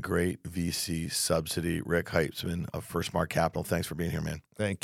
great VC subsidy. Rick Heitzmann of FirstMark Capital. Thanks for being here, man. Thank you.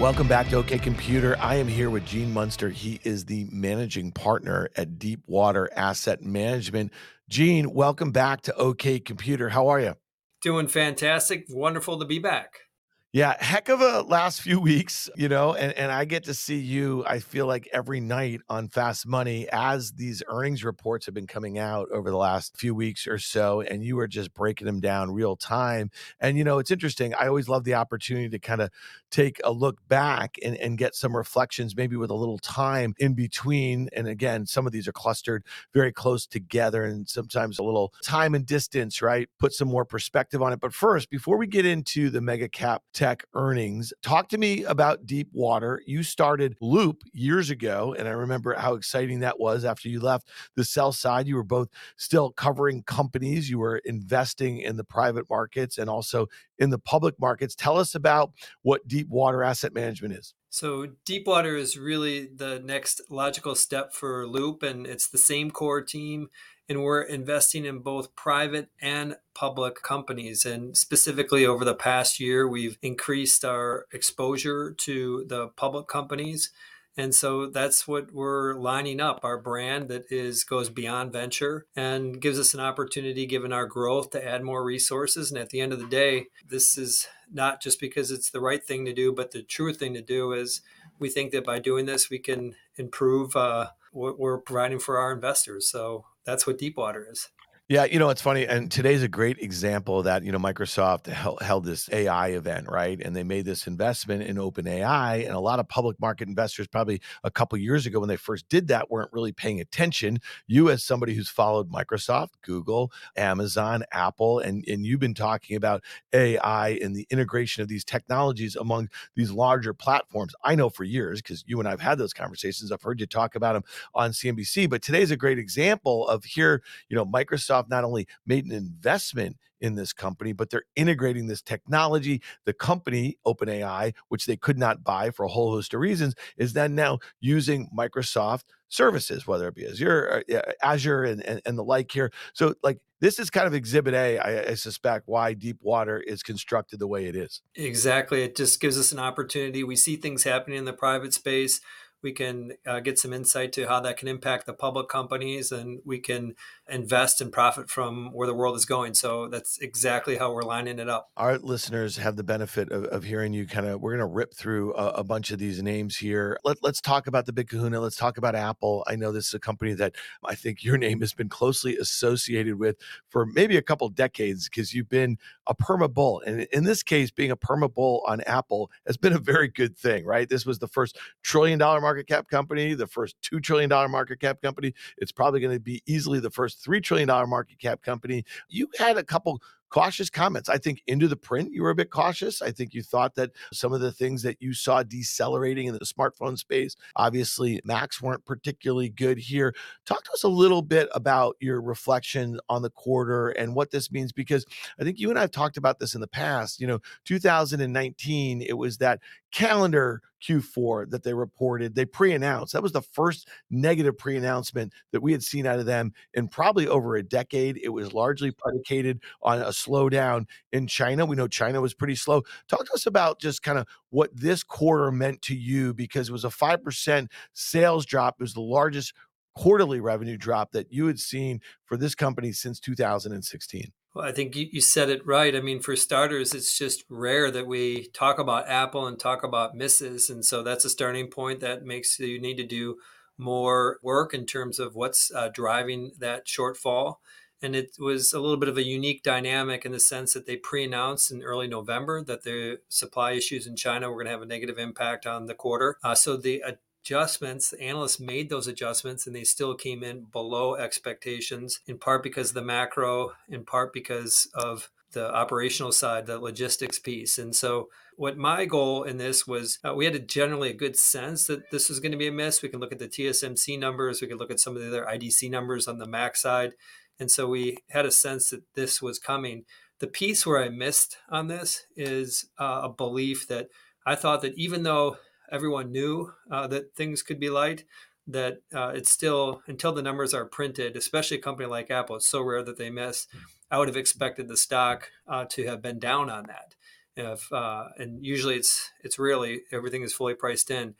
Welcome back to OK Computer. I am here with Gene Munster. He is the managing partner at Deepwater Asset Management. Gene, welcome back to OK Computer. How are you? Doing fantastic. Wonderful to be back. Yeah, heck of a last few (laughs) weeks, you know, and, and I get to see you, I feel like every night on Fast Money as these earnings reports have been coming out over the last few weeks or so, and you are just breaking them down real time. And, you know, it's interesting. I always love the opportunity to kind of take a look back and, and get some reflections, maybe with a little time in between. And again, some of these are clustered very close together and sometimes a little time and distance, right? Put some more perspective on it. But first, before we get into the mega cap tech earnings. Talk to me about Deepwater. You started Loup years ago, and I remember how exciting that was after you left the sell side. You were both still covering companies, you were investing in the private markets and also in the public markets. Tell us about what Deep Water Asset Management is. So, Deepwater is really the next logical step for Loup, and it's the same core team and we're investing in both private and public companies. And specifically over the past year, we've increased our exposure to the public companies. And so that's what we're lining up our brand that is goes beyond venture and gives us an opportunity given our growth to add more resources and at the end of the day this is not just because it's the right thing to do but the true thing to do is we think that by doing this we can improve uh, what we're providing for our investors so that's what Deepwater is. Yeah, you know, it's funny. And today's a great example that, you know, Microsoft held, held, this AI event, right? And they made this investment in OpenAI. And a lot of public market investors, probably a couple years ago when they first did that, weren't really paying attention. You, as somebody who's followed Microsoft, Google, Amazon, Apple, and, and you've been talking about AI and the integration of these technologies among these larger platforms. I know for years, because you and I've had those conversations, I've heard you talk about them on CNBC. But today's a great example of here, you know, Microsoft Microsoft not only made an investment in this company, but they're integrating this technology. The company, OpenAI, which they could not buy for a whole host of reasons, is then now using Microsoft services, whether it be Azure, uh, Azure, and, and, and the like here. So, like, this is kind of Exhibit A, I, I suspect, why Deepwater is constructed the way it is. Exactly. It just gives us an opportunity. We see things happening in the private space we can uh, get some insight to how that can impact the public companies and we can invest and profit from where the world is going. So that's exactly how we're lining it up. Our listeners have the benefit of, of hearing you kind of we're going to rip through a, a, bunch of these names here. Let, let's talk about the big kahuna. Let's talk about apple. I know this is a company that i think your name has been closely associated with for maybe a couple decades because you've been a perma bull. And in this case being a perma bull on apple has been a very good thing right? This was the first trillion dollar market cap company, the first $2 trillion market cap company. It's probably going to be easily the first $3 trillion market cap company. You had a couple cautious comments. I think into the print, you were a bit cautious. I think you thought that some of the things that you saw decelerating in the smartphone space, obviously, Macs weren't particularly good here. Talk to us a little bit about your reflection on the quarter and what this means, because I think you and I have talked about this in the past. You know, 2019, it was that calendar Q4 that they reported. They pre announced. That was the first negative pre announcement that we had seen out of them in probably over a decade. It was largely predicated on a slowdown in China. We know China was pretty slow. Talk to us about just kind of what this quarter meant to you because it was a 5% sales drop. It was the largest quarterly revenue drop that you had seen for this company since 2016. Well, I think you, said it right. I mean, for starters, it's just rare that we talk about Apple and talk about misses. And so that's a starting point that makes you need to do more work in terms of what's uh, driving that shortfall. And it was a little bit of a unique dynamic in the sense that they pre announced in early November that the supply issues in China were going to have a negative impact on the quarter. Uh, so the adjustments. Analysts made those adjustments and they still came in below expectations, in part because of the macro, in part because of the operational side, the logistics piece. And so, what my goal in this was, uh, we had a generally a good sense that this was going to be a miss. We can look at the TSMC numbers, we can look at some of the other IDC numbers on the Mac side. And so, we had a sense that this was coming. The piece where I missed on this is uh, a belief that I thought that even though everyone knew uh, that things could be light that uh, it's still until the numbers are printed especially a company like apple it's so rare that they miss i would have expected the stock uh, to have been down on that if uh, and usually it's it's really everything is fully priced in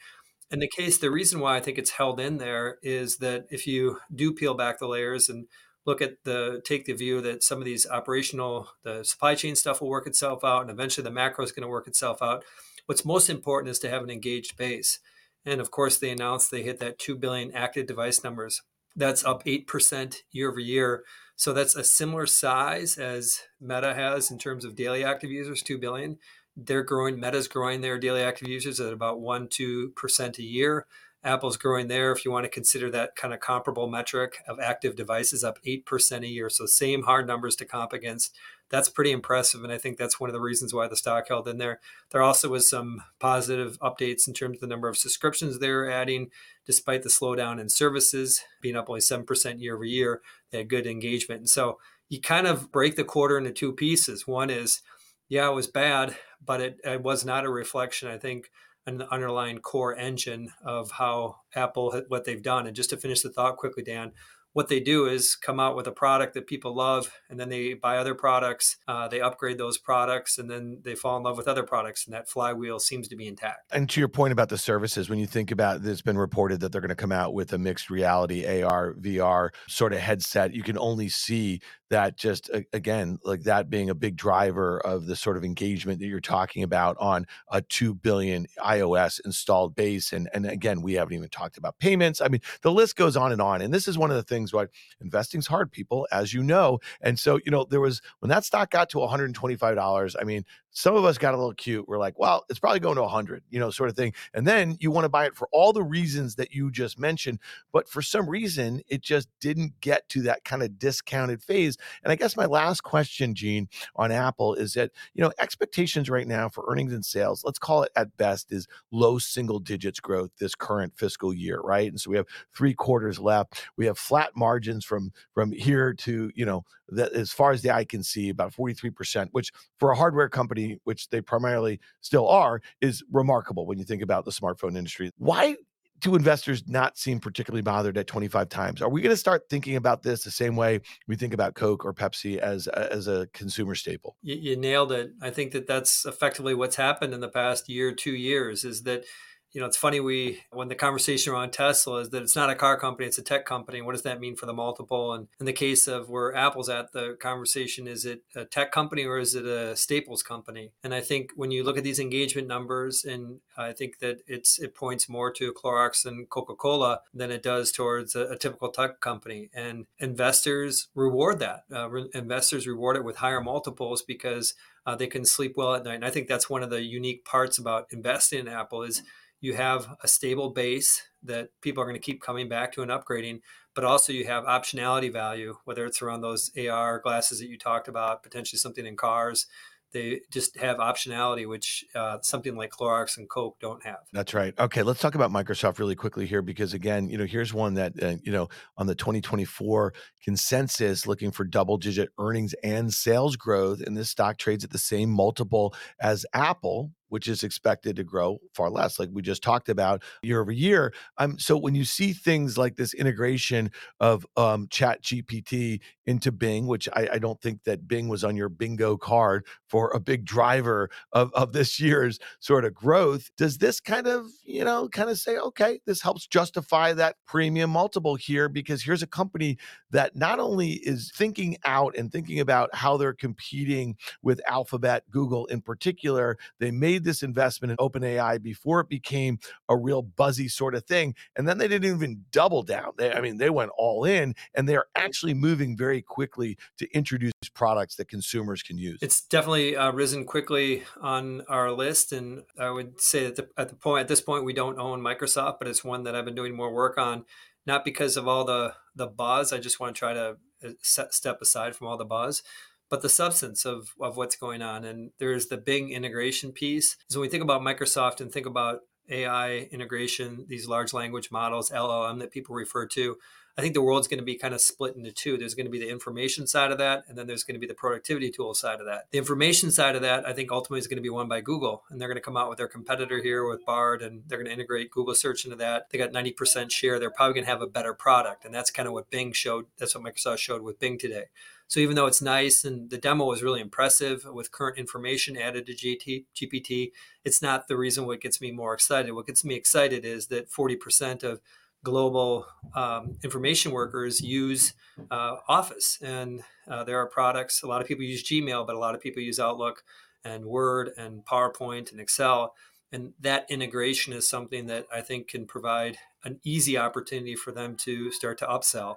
in the case the reason why i think it's held in there is that if you do peel back the layers and look at the take the view that some of these operational the supply chain stuff will work itself out and eventually the macro is going to work itself out What's most important is to have an engaged base. And of course, they announced they hit that 2 billion active device numbers. That's up 8% year over year. So that's a similar size as Meta has in terms of daily active users, 2 billion. They're growing, Meta's growing their daily active users at about 1 2% a year. Apple's growing there. If you want to consider that kind of comparable metric of active devices, up 8% a year. So, same hard numbers to comp against. That's pretty impressive. And I think that's one of the reasons why the stock held in there. There also was some positive updates in terms of the number of subscriptions they're adding, despite the slowdown in services being up only 7% year over year. They had good engagement. And so, you kind of break the quarter into two pieces. One is, yeah, it was bad, but it, it was not a reflection, I think, an underlying core engine of how Apple what they've done. And just to finish the thought quickly, Dan, what they do is come out with a product that people love and then they buy other products uh, they upgrade those products and then they fall in love with other products and that flywheel seems to be intact. And to your point about the services when you think about it's been reported that they're going to come out with a mixed reality ar vr sort of headset. You can only see that just again like that being a big driver of the sort of engagement that you're talking about on a 2 billion ios installed base. And and again we haven't even talked about payments. I mean the list goes on and on. And this is one of the things why investing's hard people as you know. And so you know there was when that stock got to 125 dollars i mean some of us got a little cute. We're like, well, it's probably going to 100, you know, sort of thing. And then you want to buy it for all the reasons that you just mentioned. But for some reason, it just didn't get to that kind of discounted phase. And I guess my last question, Gene, on Apple is that, you know, expectations right now for earnings and sales, let's call it at best, is low single digits growth this current fiscal year, right? And so we have three quarters left. We have flat margins from from here to, you know, that as far as the eye can see, about 43%, which for a hardware company, which they primarily still are, is remarkable when you think about the smartphone industry. Why do investors not seem particularly bothered at 25 times? Are we going to start thinking about this the same way we think about Coke or Pepsi as uh, as a consumer staple? You, you nailed it. I think that that's effectively what's happened in the past year, two years, is that you know, it's funny we when the conversation around Tesla is that it's not a car company, it's a tech company. What does that mean for the multiple? And in the case of where Apple's at, the conversation is it a tech company or is it a staples company? And I think when you look at these engagement numbers, and I think that it's it points more to Clorox and Coca-Cola than it does towards a, a typical tech company. And investors reward that. Uh, re- investors reward it with higher multiples because uh, they can sleep well at night. And I think that's one of the unique parts about investing in Apple is you have a stable base that people are going to keep coming back to and upgrading, but also you have optionality value, whether it's around those AR glasses that you talked about, potentially something in cars they just have optionality, which uh, something like Clorox and Coke don't have. That's right. Okay, let's talk about Microsoft really quickly here because again, you know, here's one that uh, you know on the 2024 consensus, looking for double-digit earnings and sales growth, and this stock trades at the same multiple as Apple, which is expected to grow far less, like we just talked about year over year. Um, so when you see things like this integration of um, ChatGPT into Bing, which I, I, don't think that Bing was on your bingo card for a big driver of, of this (laughs) year's sort of growth, does this kind of, you know, kind of say, okay, this helps justify that premium multiple here because here's a company that not only is thinking out and thinking about how they're competing with Alphabet, Google in particular, they made made this investment in OpenAI before it became a real buzzy sort of thing. And then they didn't even double down. They, I mean, they went all in and they're actually moving very quickly to introduce products that consumers can use. It's definitely uh, risen quickly on our list. And I would say that the, at the point, at this point, we don't own Microsoft, but it's one that I've been doing more work on, not because of all the, the buzz. I just want to try to uh, set, step aside from all the buzz but the substance of, of what's going on. And there's the Bing integration piece. So when we think about Microsoft and think about AI integration, these large language models, LLM that people refer to, I think the world's going to be kind of split into two. There's going to be the information side of that, and then there's going to be the productivity tool side of that. The information side of that, I think ultimately is going to be won by Google, and they're going to come out with their competitor here with Bard, and they're going to integrate Google search into that. They got 90% share. They're probably going to have a better product, and that's kind of what Bing showed. That's what Microsoft showed with Bing today. So even though it's nice and the demo was really impressive with current information added to GT, GPT, it's not the reason what gets me more excited. What gets me excited is that 40% of global um, information workers use uh, Office, and uh, there are products. A lot of people use Gmail, but a lot of people use Outlook and Word and PowerPoint and Excel. And that integration is something that I think can provide an easy opportunity for them to start to upsell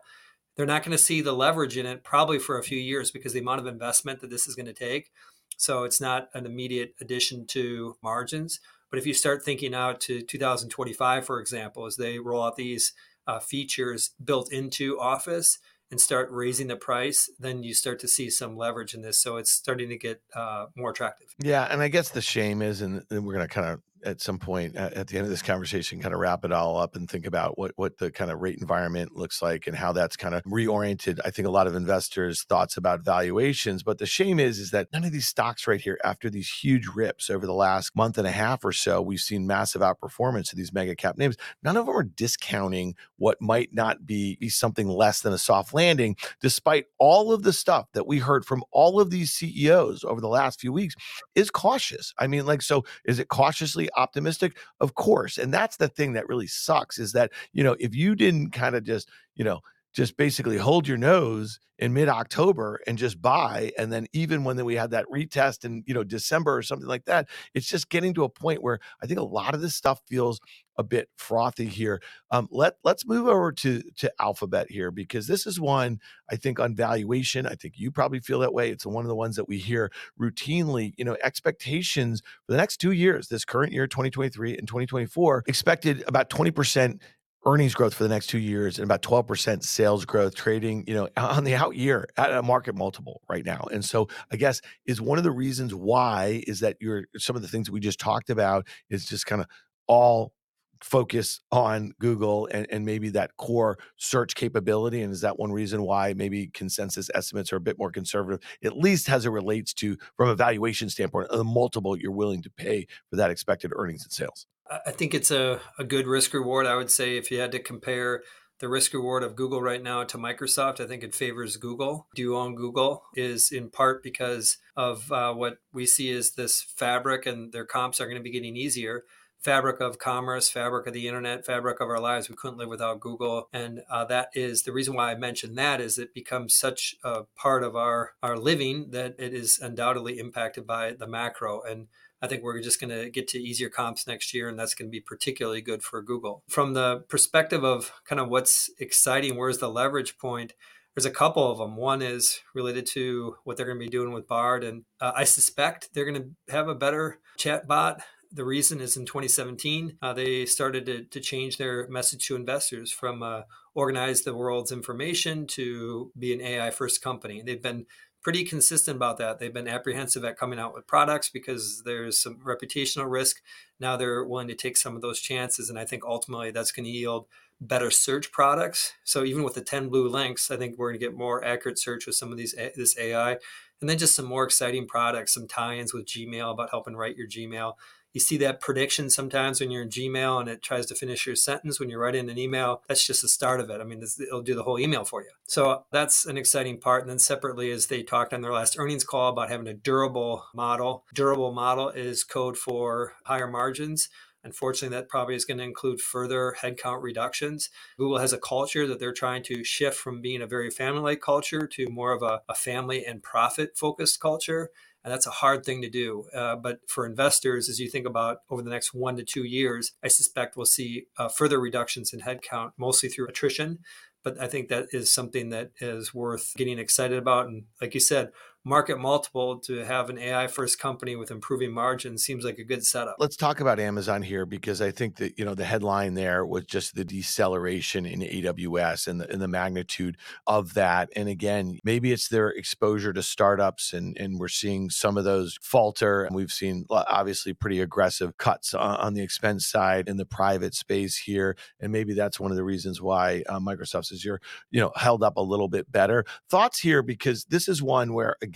they're not going to see the leverage in it probably for a few years because the amount of investment that this is going to take. So it's not an immediate addition to margins. But if you start thinking out to 2025, for example, as they roll out these uh, features built into Office and start raising the price, then you start to see some leverage in this. So it's starting to get uh, more attractive. Yeah. And I guess the shame is, and we're going to kind of at some point at the end of this conversation kind of wrap it all up and think about what what the kind of rate environment looks like and how that's kind of reoriented i think a lot of investors thoughts about valuations but the shame is is that none of these stocks right here after these huge rips over the last month and a half or so we've seen massive outperformance of these mega cap names. None of them are discounting what might not be, be something less than a soft landing despite all of the stuff that we heard from all of these ceos over the last few weeks is cautious. I mean like so is it cautiously optimistic? Of course. And that's the thing that really sucks is that, you know, if you didn't kind of just, you know, just basically hold your nose in mid-October and just buy. And then even when we had that retest in you know December or something like that, it's just getting to a point where I think a lot of this stuff feels a bit frothy here. Um, let let's move over to to Alphabet here because this is one I think on valuation. I think you probably feel that way. It's one of the ones that we hear routinely. You know, expectations for the next two years, this current year, 2023 and 2024, expected about 20 percent earnings growth for the next two years and about 12% sales growth trading you know on the out year at a market multiple right now. And so i guess is one of the reasons why is that you're some of the things we just talked about is just kind of all focus on google and, and maybe that core search capability and is that one reason why maybe consensus estimates are a bit more conservative at least as it relates to from a valuation standpoint the multiple you're willing to pay for that expected earnings and sales I think it's a, a good risk reward. I would say if you had to compare the risk reward of Google right now to Microsoft, I think it favors Google. Do you own Google? Is in part because of uh, what we see is this fabric, and their comps are going to be getting easier. Fabric of commerce, fabric of the internet, fabric of our lives. We couldn't live without Google, and uh, that is the reason why I mentioned that. Is it becomes such a part of our our living that it is undoubtedly impacted by the macro and I think we're just going to get to easier comps next year, and that's going to be particularly good for Google. From the perspective of kind of what's exciting, where's the leverage point? There's a couple of them. One is related to what they're going to be doing with Bard, and uh, I suspect they're going to have a better chat bot the reason is in 2017, uh, they started to, to, change their message to investors from uh, organize the world's information to be an AI first company. They've been pretty consistent about that. They've been apprehensive at coming out with products because there's some reputational risk. Now they're willing to take some of those chances. And I think ultimately that's going to yield better search products. So even with the 10 blue links, I think we're going to get more accurate search with some of these this AI and then just some more exciting products, some tie-ins with Gmail about helping write your Gmail. You see that prediction sometimes when you're in Gmail and it tries to finish your sentence when you're writing an email. That's just the start of it. I mean, this, it'll do the whole email for you. So that's an exciting part. And then separately, as they talked on their last earnings call about having a durable model, durable model is code for higher margins. Unfortunately, that probably is going to include further headcount reductions. Google has a culture that they're trying to shift from being a very family like culture to more of a, a family and profit focused culture. And that's a hard thing to do. Uh, but for investors, as you think about over the next one to two years, I suspect we'll see uh, further reductions in headcount, mostly through attrition. But I think that is something that is worth getting excited about. And like you said, market multiple to have an AI first company with improving margins seems like a good setup. Let's talk about Amazon here because I think that you know the headline there was just the deceleration in AWS and the, and the magnitude of that. And again, maybe it's their exposure to startups and and we're seeing some of those falter. And we've seen obviously pretty aggressive cuts on, on the expense side in the private space here. And maybe that's one of the reasons why uh, Microsoft says you're you know held up a little bit better. Thoughts here because this is one where again,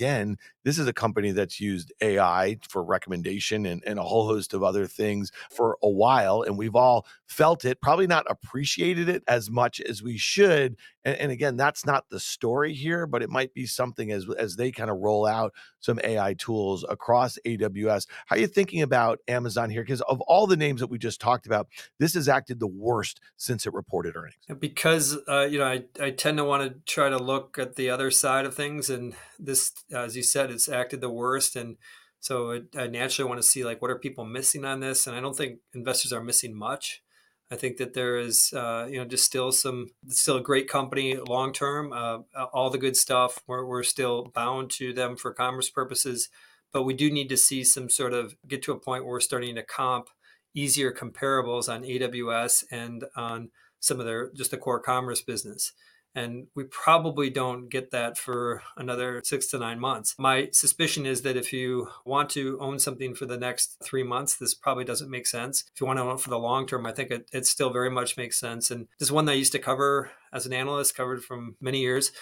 this is a company that's used AI for recommendation and, and a whole host of other things for a while. And we've all felt it, probably not appreciated it as much as we should. And, and again, that's not the story here, but it might be something as, as they kind of roll out some AI tools across AWS. How are you thinking about Amazon here? Because of all the names that we just talked about, this has acted the worst since it reported earnings. Because, uh, you know, I, I tend to want to try to look at the other side of things. And this, as you said, it's acted the worst. And so I naturally want to see like what are people missing on this, and I don't think investors are missing much. I think that there is, uh, you know, just still some, still a great company long term. Uh, all the good stuff, we're, we're still bound to them for commerce purposes, but we do need to see some sort of get to a point where we're starting to comp easier comparables on AWS and on some of their just the core commerce business. And we probably don't get that for another six to nine months. My suspicion is that if you want to own something for the next three months, this probably doesn't make sense. If you want to own it for the long term, I think it, it still very much makes sense. And this is one that I used to cover as an analyst, covered from many years.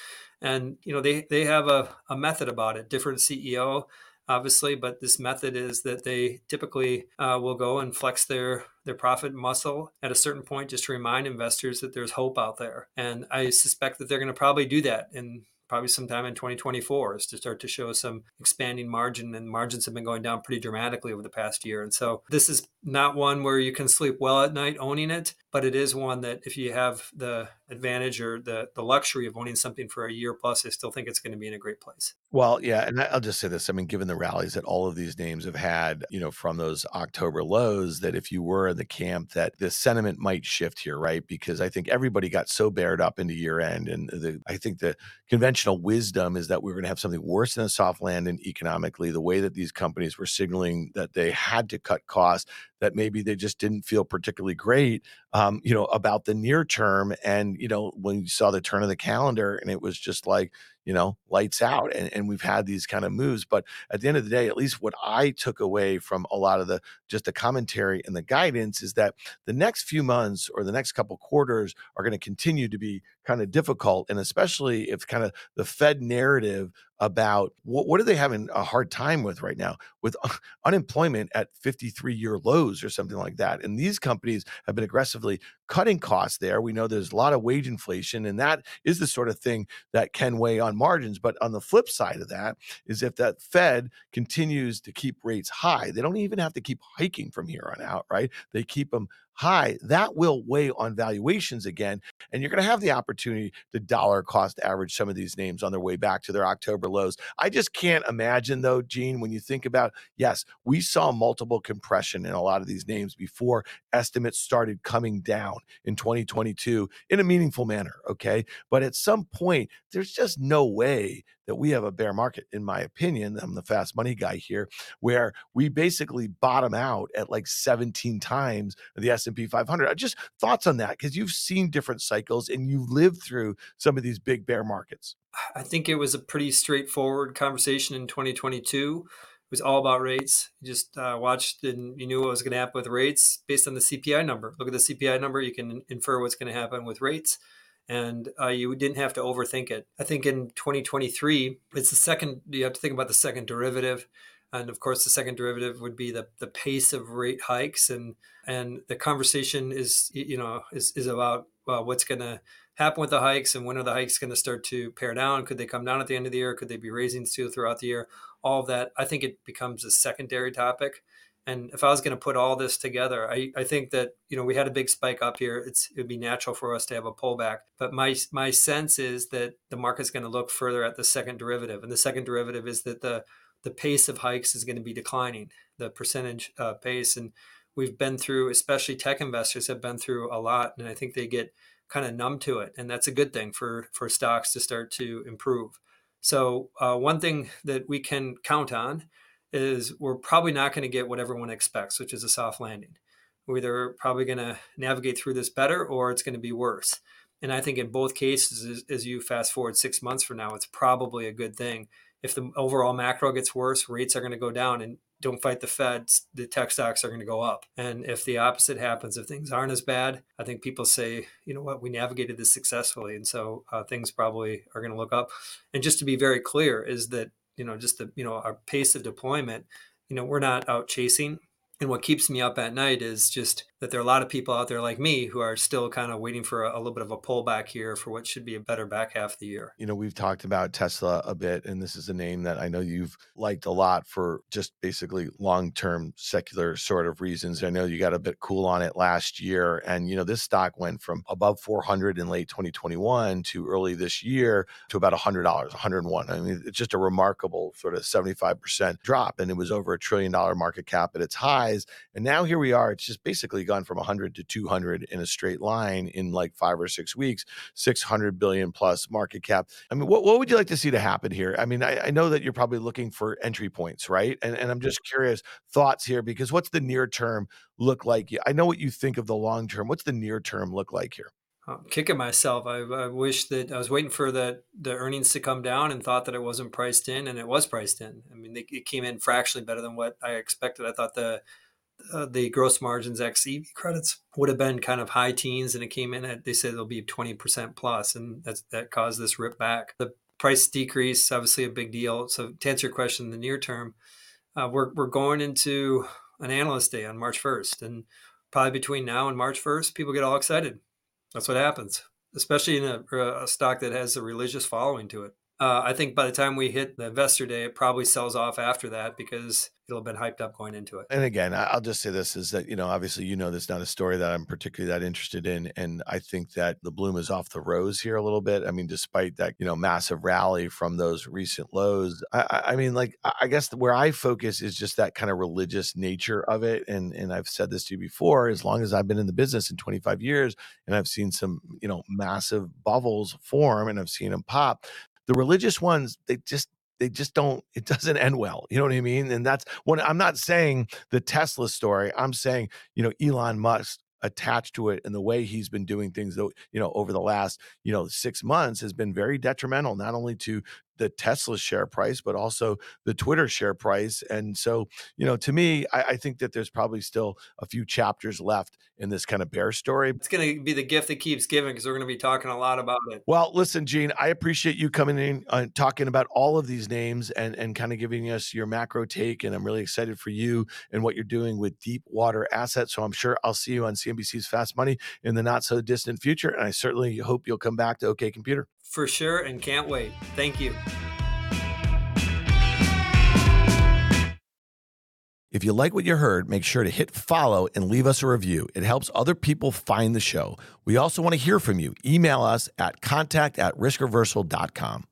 And you know, they they have a, a method about it, different CEO obviously, but this method is that they typically uh, will go and flex their their profit muscle at a certain point just to remind investors that there's hope out there. And I suspect that they're going to probably do that in probably sometime in 2024 is to start to show some expanding margin and margins have been going down pretty dramatically over the past year and so this is not one where you can sleep well at night owning it but it is one that if you have the advantage or the the luxury of owning something for a year plus i still think it's going to be in a great place. Well yeah and i'll just say this i mean given the rallies that all of these names have had you know from those october lows that if you were in the camp that the sentiment might shift here right? Because i think everybody got so bared up into year end and the, i think the conventional wisdom is that we're going to have something worse than a soft landing economically. The way that these companies were signaling that they had to cut costs that maybe they just didn't feel particularly great, um, you know, about the near term. And, you know, when you saw the turn of the calendar and it was just like, you know, lights out. And, and we've had these kind of moves. But at the end of the day, at least what I took away from a lot of the just the commentary and the guidance is that the next few months or the next couple quarters are going to continue to be kind of difficult. And especially if kind of the Fed narrative about what, what are they having a hard time with right now with (laughs) unemployment at 53 year lows or something like that. And these companies have been aggressively cutting costs there. We know there's a lot of wage inflation, and that is the sort of thing that can weigh on margins. But on the flip side of that is if that Fed continues to keep rates high, they don't even have to keep hiking from here on out, right? They keep them high, that will weigh on valuations again. And you're going to have the opportunity to dollar cost average some of these names on their way back to their October lows. I just can't imagine, though, Gene, when you think about, yes, we saw multiple compression in a lot of these names before estimates started coming down in 2022 in a meaningful manner. Okay. But at some point, there's just no way that we have a bear market, in my opinion. I'm the fast money guy here, where we basically bottom out at like 17 times the S&P 500. Just thoughts on that because you've seen different cycles and you've lived through some of these big bear markets. I think it was a pretty straightforward conversation in 2022 It was all about rates. Just uh, watched and you knew what was going to happen with rates based on the CPI number. Look at the CPI number, you can infer what's going to happen with rates and uh, you didn't have to overthink it. I think in 2023, it's the second, you have to think about the second derivative. And of course, the second derivative would be the, the pace of rate hikes. And, and the conversation is, you know, is, is about well, what's going to happen with the hikes and when are the hikes going to start to pare down? Could they come down at the end of the year? Could they be raising still throughout the year? All of that, I think it becomes a secondary topic. And if I was going to put all this together, I, I think that you know we had a big spike up here. It's it would be natural for us to have a pullback. But my my sense is that the market's going to look further at the second derivative, and the second derivative is that the the pace of hikes is going to be declining, the percentage uh, pace. And we've been through, especially tech investors have been through a lot, and I think they get kind of numb to it, and that's a good thing for for stocks to start to improve. So uh, one thing that we can count on is we're probably not going to get what everyone expects, which is a soft landing. We're either probably going to navigate through this better or it's going to be worse. And I think in both cases, as, as you fast forward six months from now, it's probably a good thing. If the overall macro gets worse, rates are going to go down. And don't fight the Fed, the tech stocks are going to go up. And if the opposite happens, if things aren't as bad, I think people say, you know what, we navigated this successfully. And so uh, things probably are going to look up. And just to be very clear, is that you know just the you know our pace of deployment you know we're not out chasing and what keeps me up at night is just that there are a lot of people out there like me who are still kind of waiting for a, a, little bit of a pullback here for what should be a better back half of the year. You know, we've talked about Tesla a bit, and this is a name that I know you've liked a lot for just basically long term secular sort of reasons. I know you got a bit cool on it last year, and you know, this stock went from above 400 in late 2021 to early this year to about $100, 101. I mean, it's just a remarkable sort of 75% drop, and it was over a trillion dollar market cap at its highs. And now here we are, it's just basically gone from 100 to 200 in a straight line in like five or six weeks, 600 billion plus market cap. I mean, what, what would you like to see to happen here? I mean, I, I know that you're probably looking for entry points, right? And, and I'm just curious thoughts here because what's the near term look like? I know what you think of the long term. What's the near term look like here? I'm kicking myself. I, I, wish that I was waiting for the the earnings to come down and thought that it wasn't priced in, and it was priced in. I mean, they, it came in fractionally better than what I expected. I thought the uh, the gross margins ex EV credits would have been kind of high teens, and it came in at they said it'll be twenty percent plus, and that's that caused this rip back. The price decrease obviously a big deal. So to answer your question, in the near term, uh, we're we're going into an analyst day on March first, and probably between now and March first, people get all excited. That's what happens, especially in a, a stock that has a religious following to it. Uh, I think by the time we hit the investor day, it probably sells off after that because it'll have been hyped up going into it. And again, I'll just say this is that, you know, obviously, you know, this is not a story that I'm particularly that interested in. And I think that the bloom is off the rose here a little bit. I mean, despite that, you know, massive rally from those recent lows, I, I mean, like, I guess where I focus is just that kind of religious nature of it. And, and I've said this to you before, as long as I've been in the business in 25 years and I've seen some, you know, massive bubbles form and I've seen them pop, the religious ones, they just they just don't (laughs) it doesn't end well you know what i mean? And that's when i'm not saying the tesla story i'm saying you know elon musk attached to it and the way he's been doing things though you know over the last you know six months has been very detrimental not only to the Tesla share price, but also the Twitter share price. And so, you know, to me, I, I, think that there's probably still a few chapters left in this kind of bear story. It's going to be the gift that keeps giving because we're going to be talking a lot about it. Well, listen, Gene, I appreciate you coming in and uh, talking about all of these names and, and kind of giving us your macro take. And I'm really excited for you and what you're doing with Deepwater assets. So I'm sure I'll see you on CNBC's Fast Money in the not so distant future. And I certainly hope you'll come back to OK Computer for sure and can't wait. Thank you. If you like what you heard, make sure to hit follow and leave us a review. It helps other people find the show. We also want to hear from you. Email us at contact at riskreversal.com.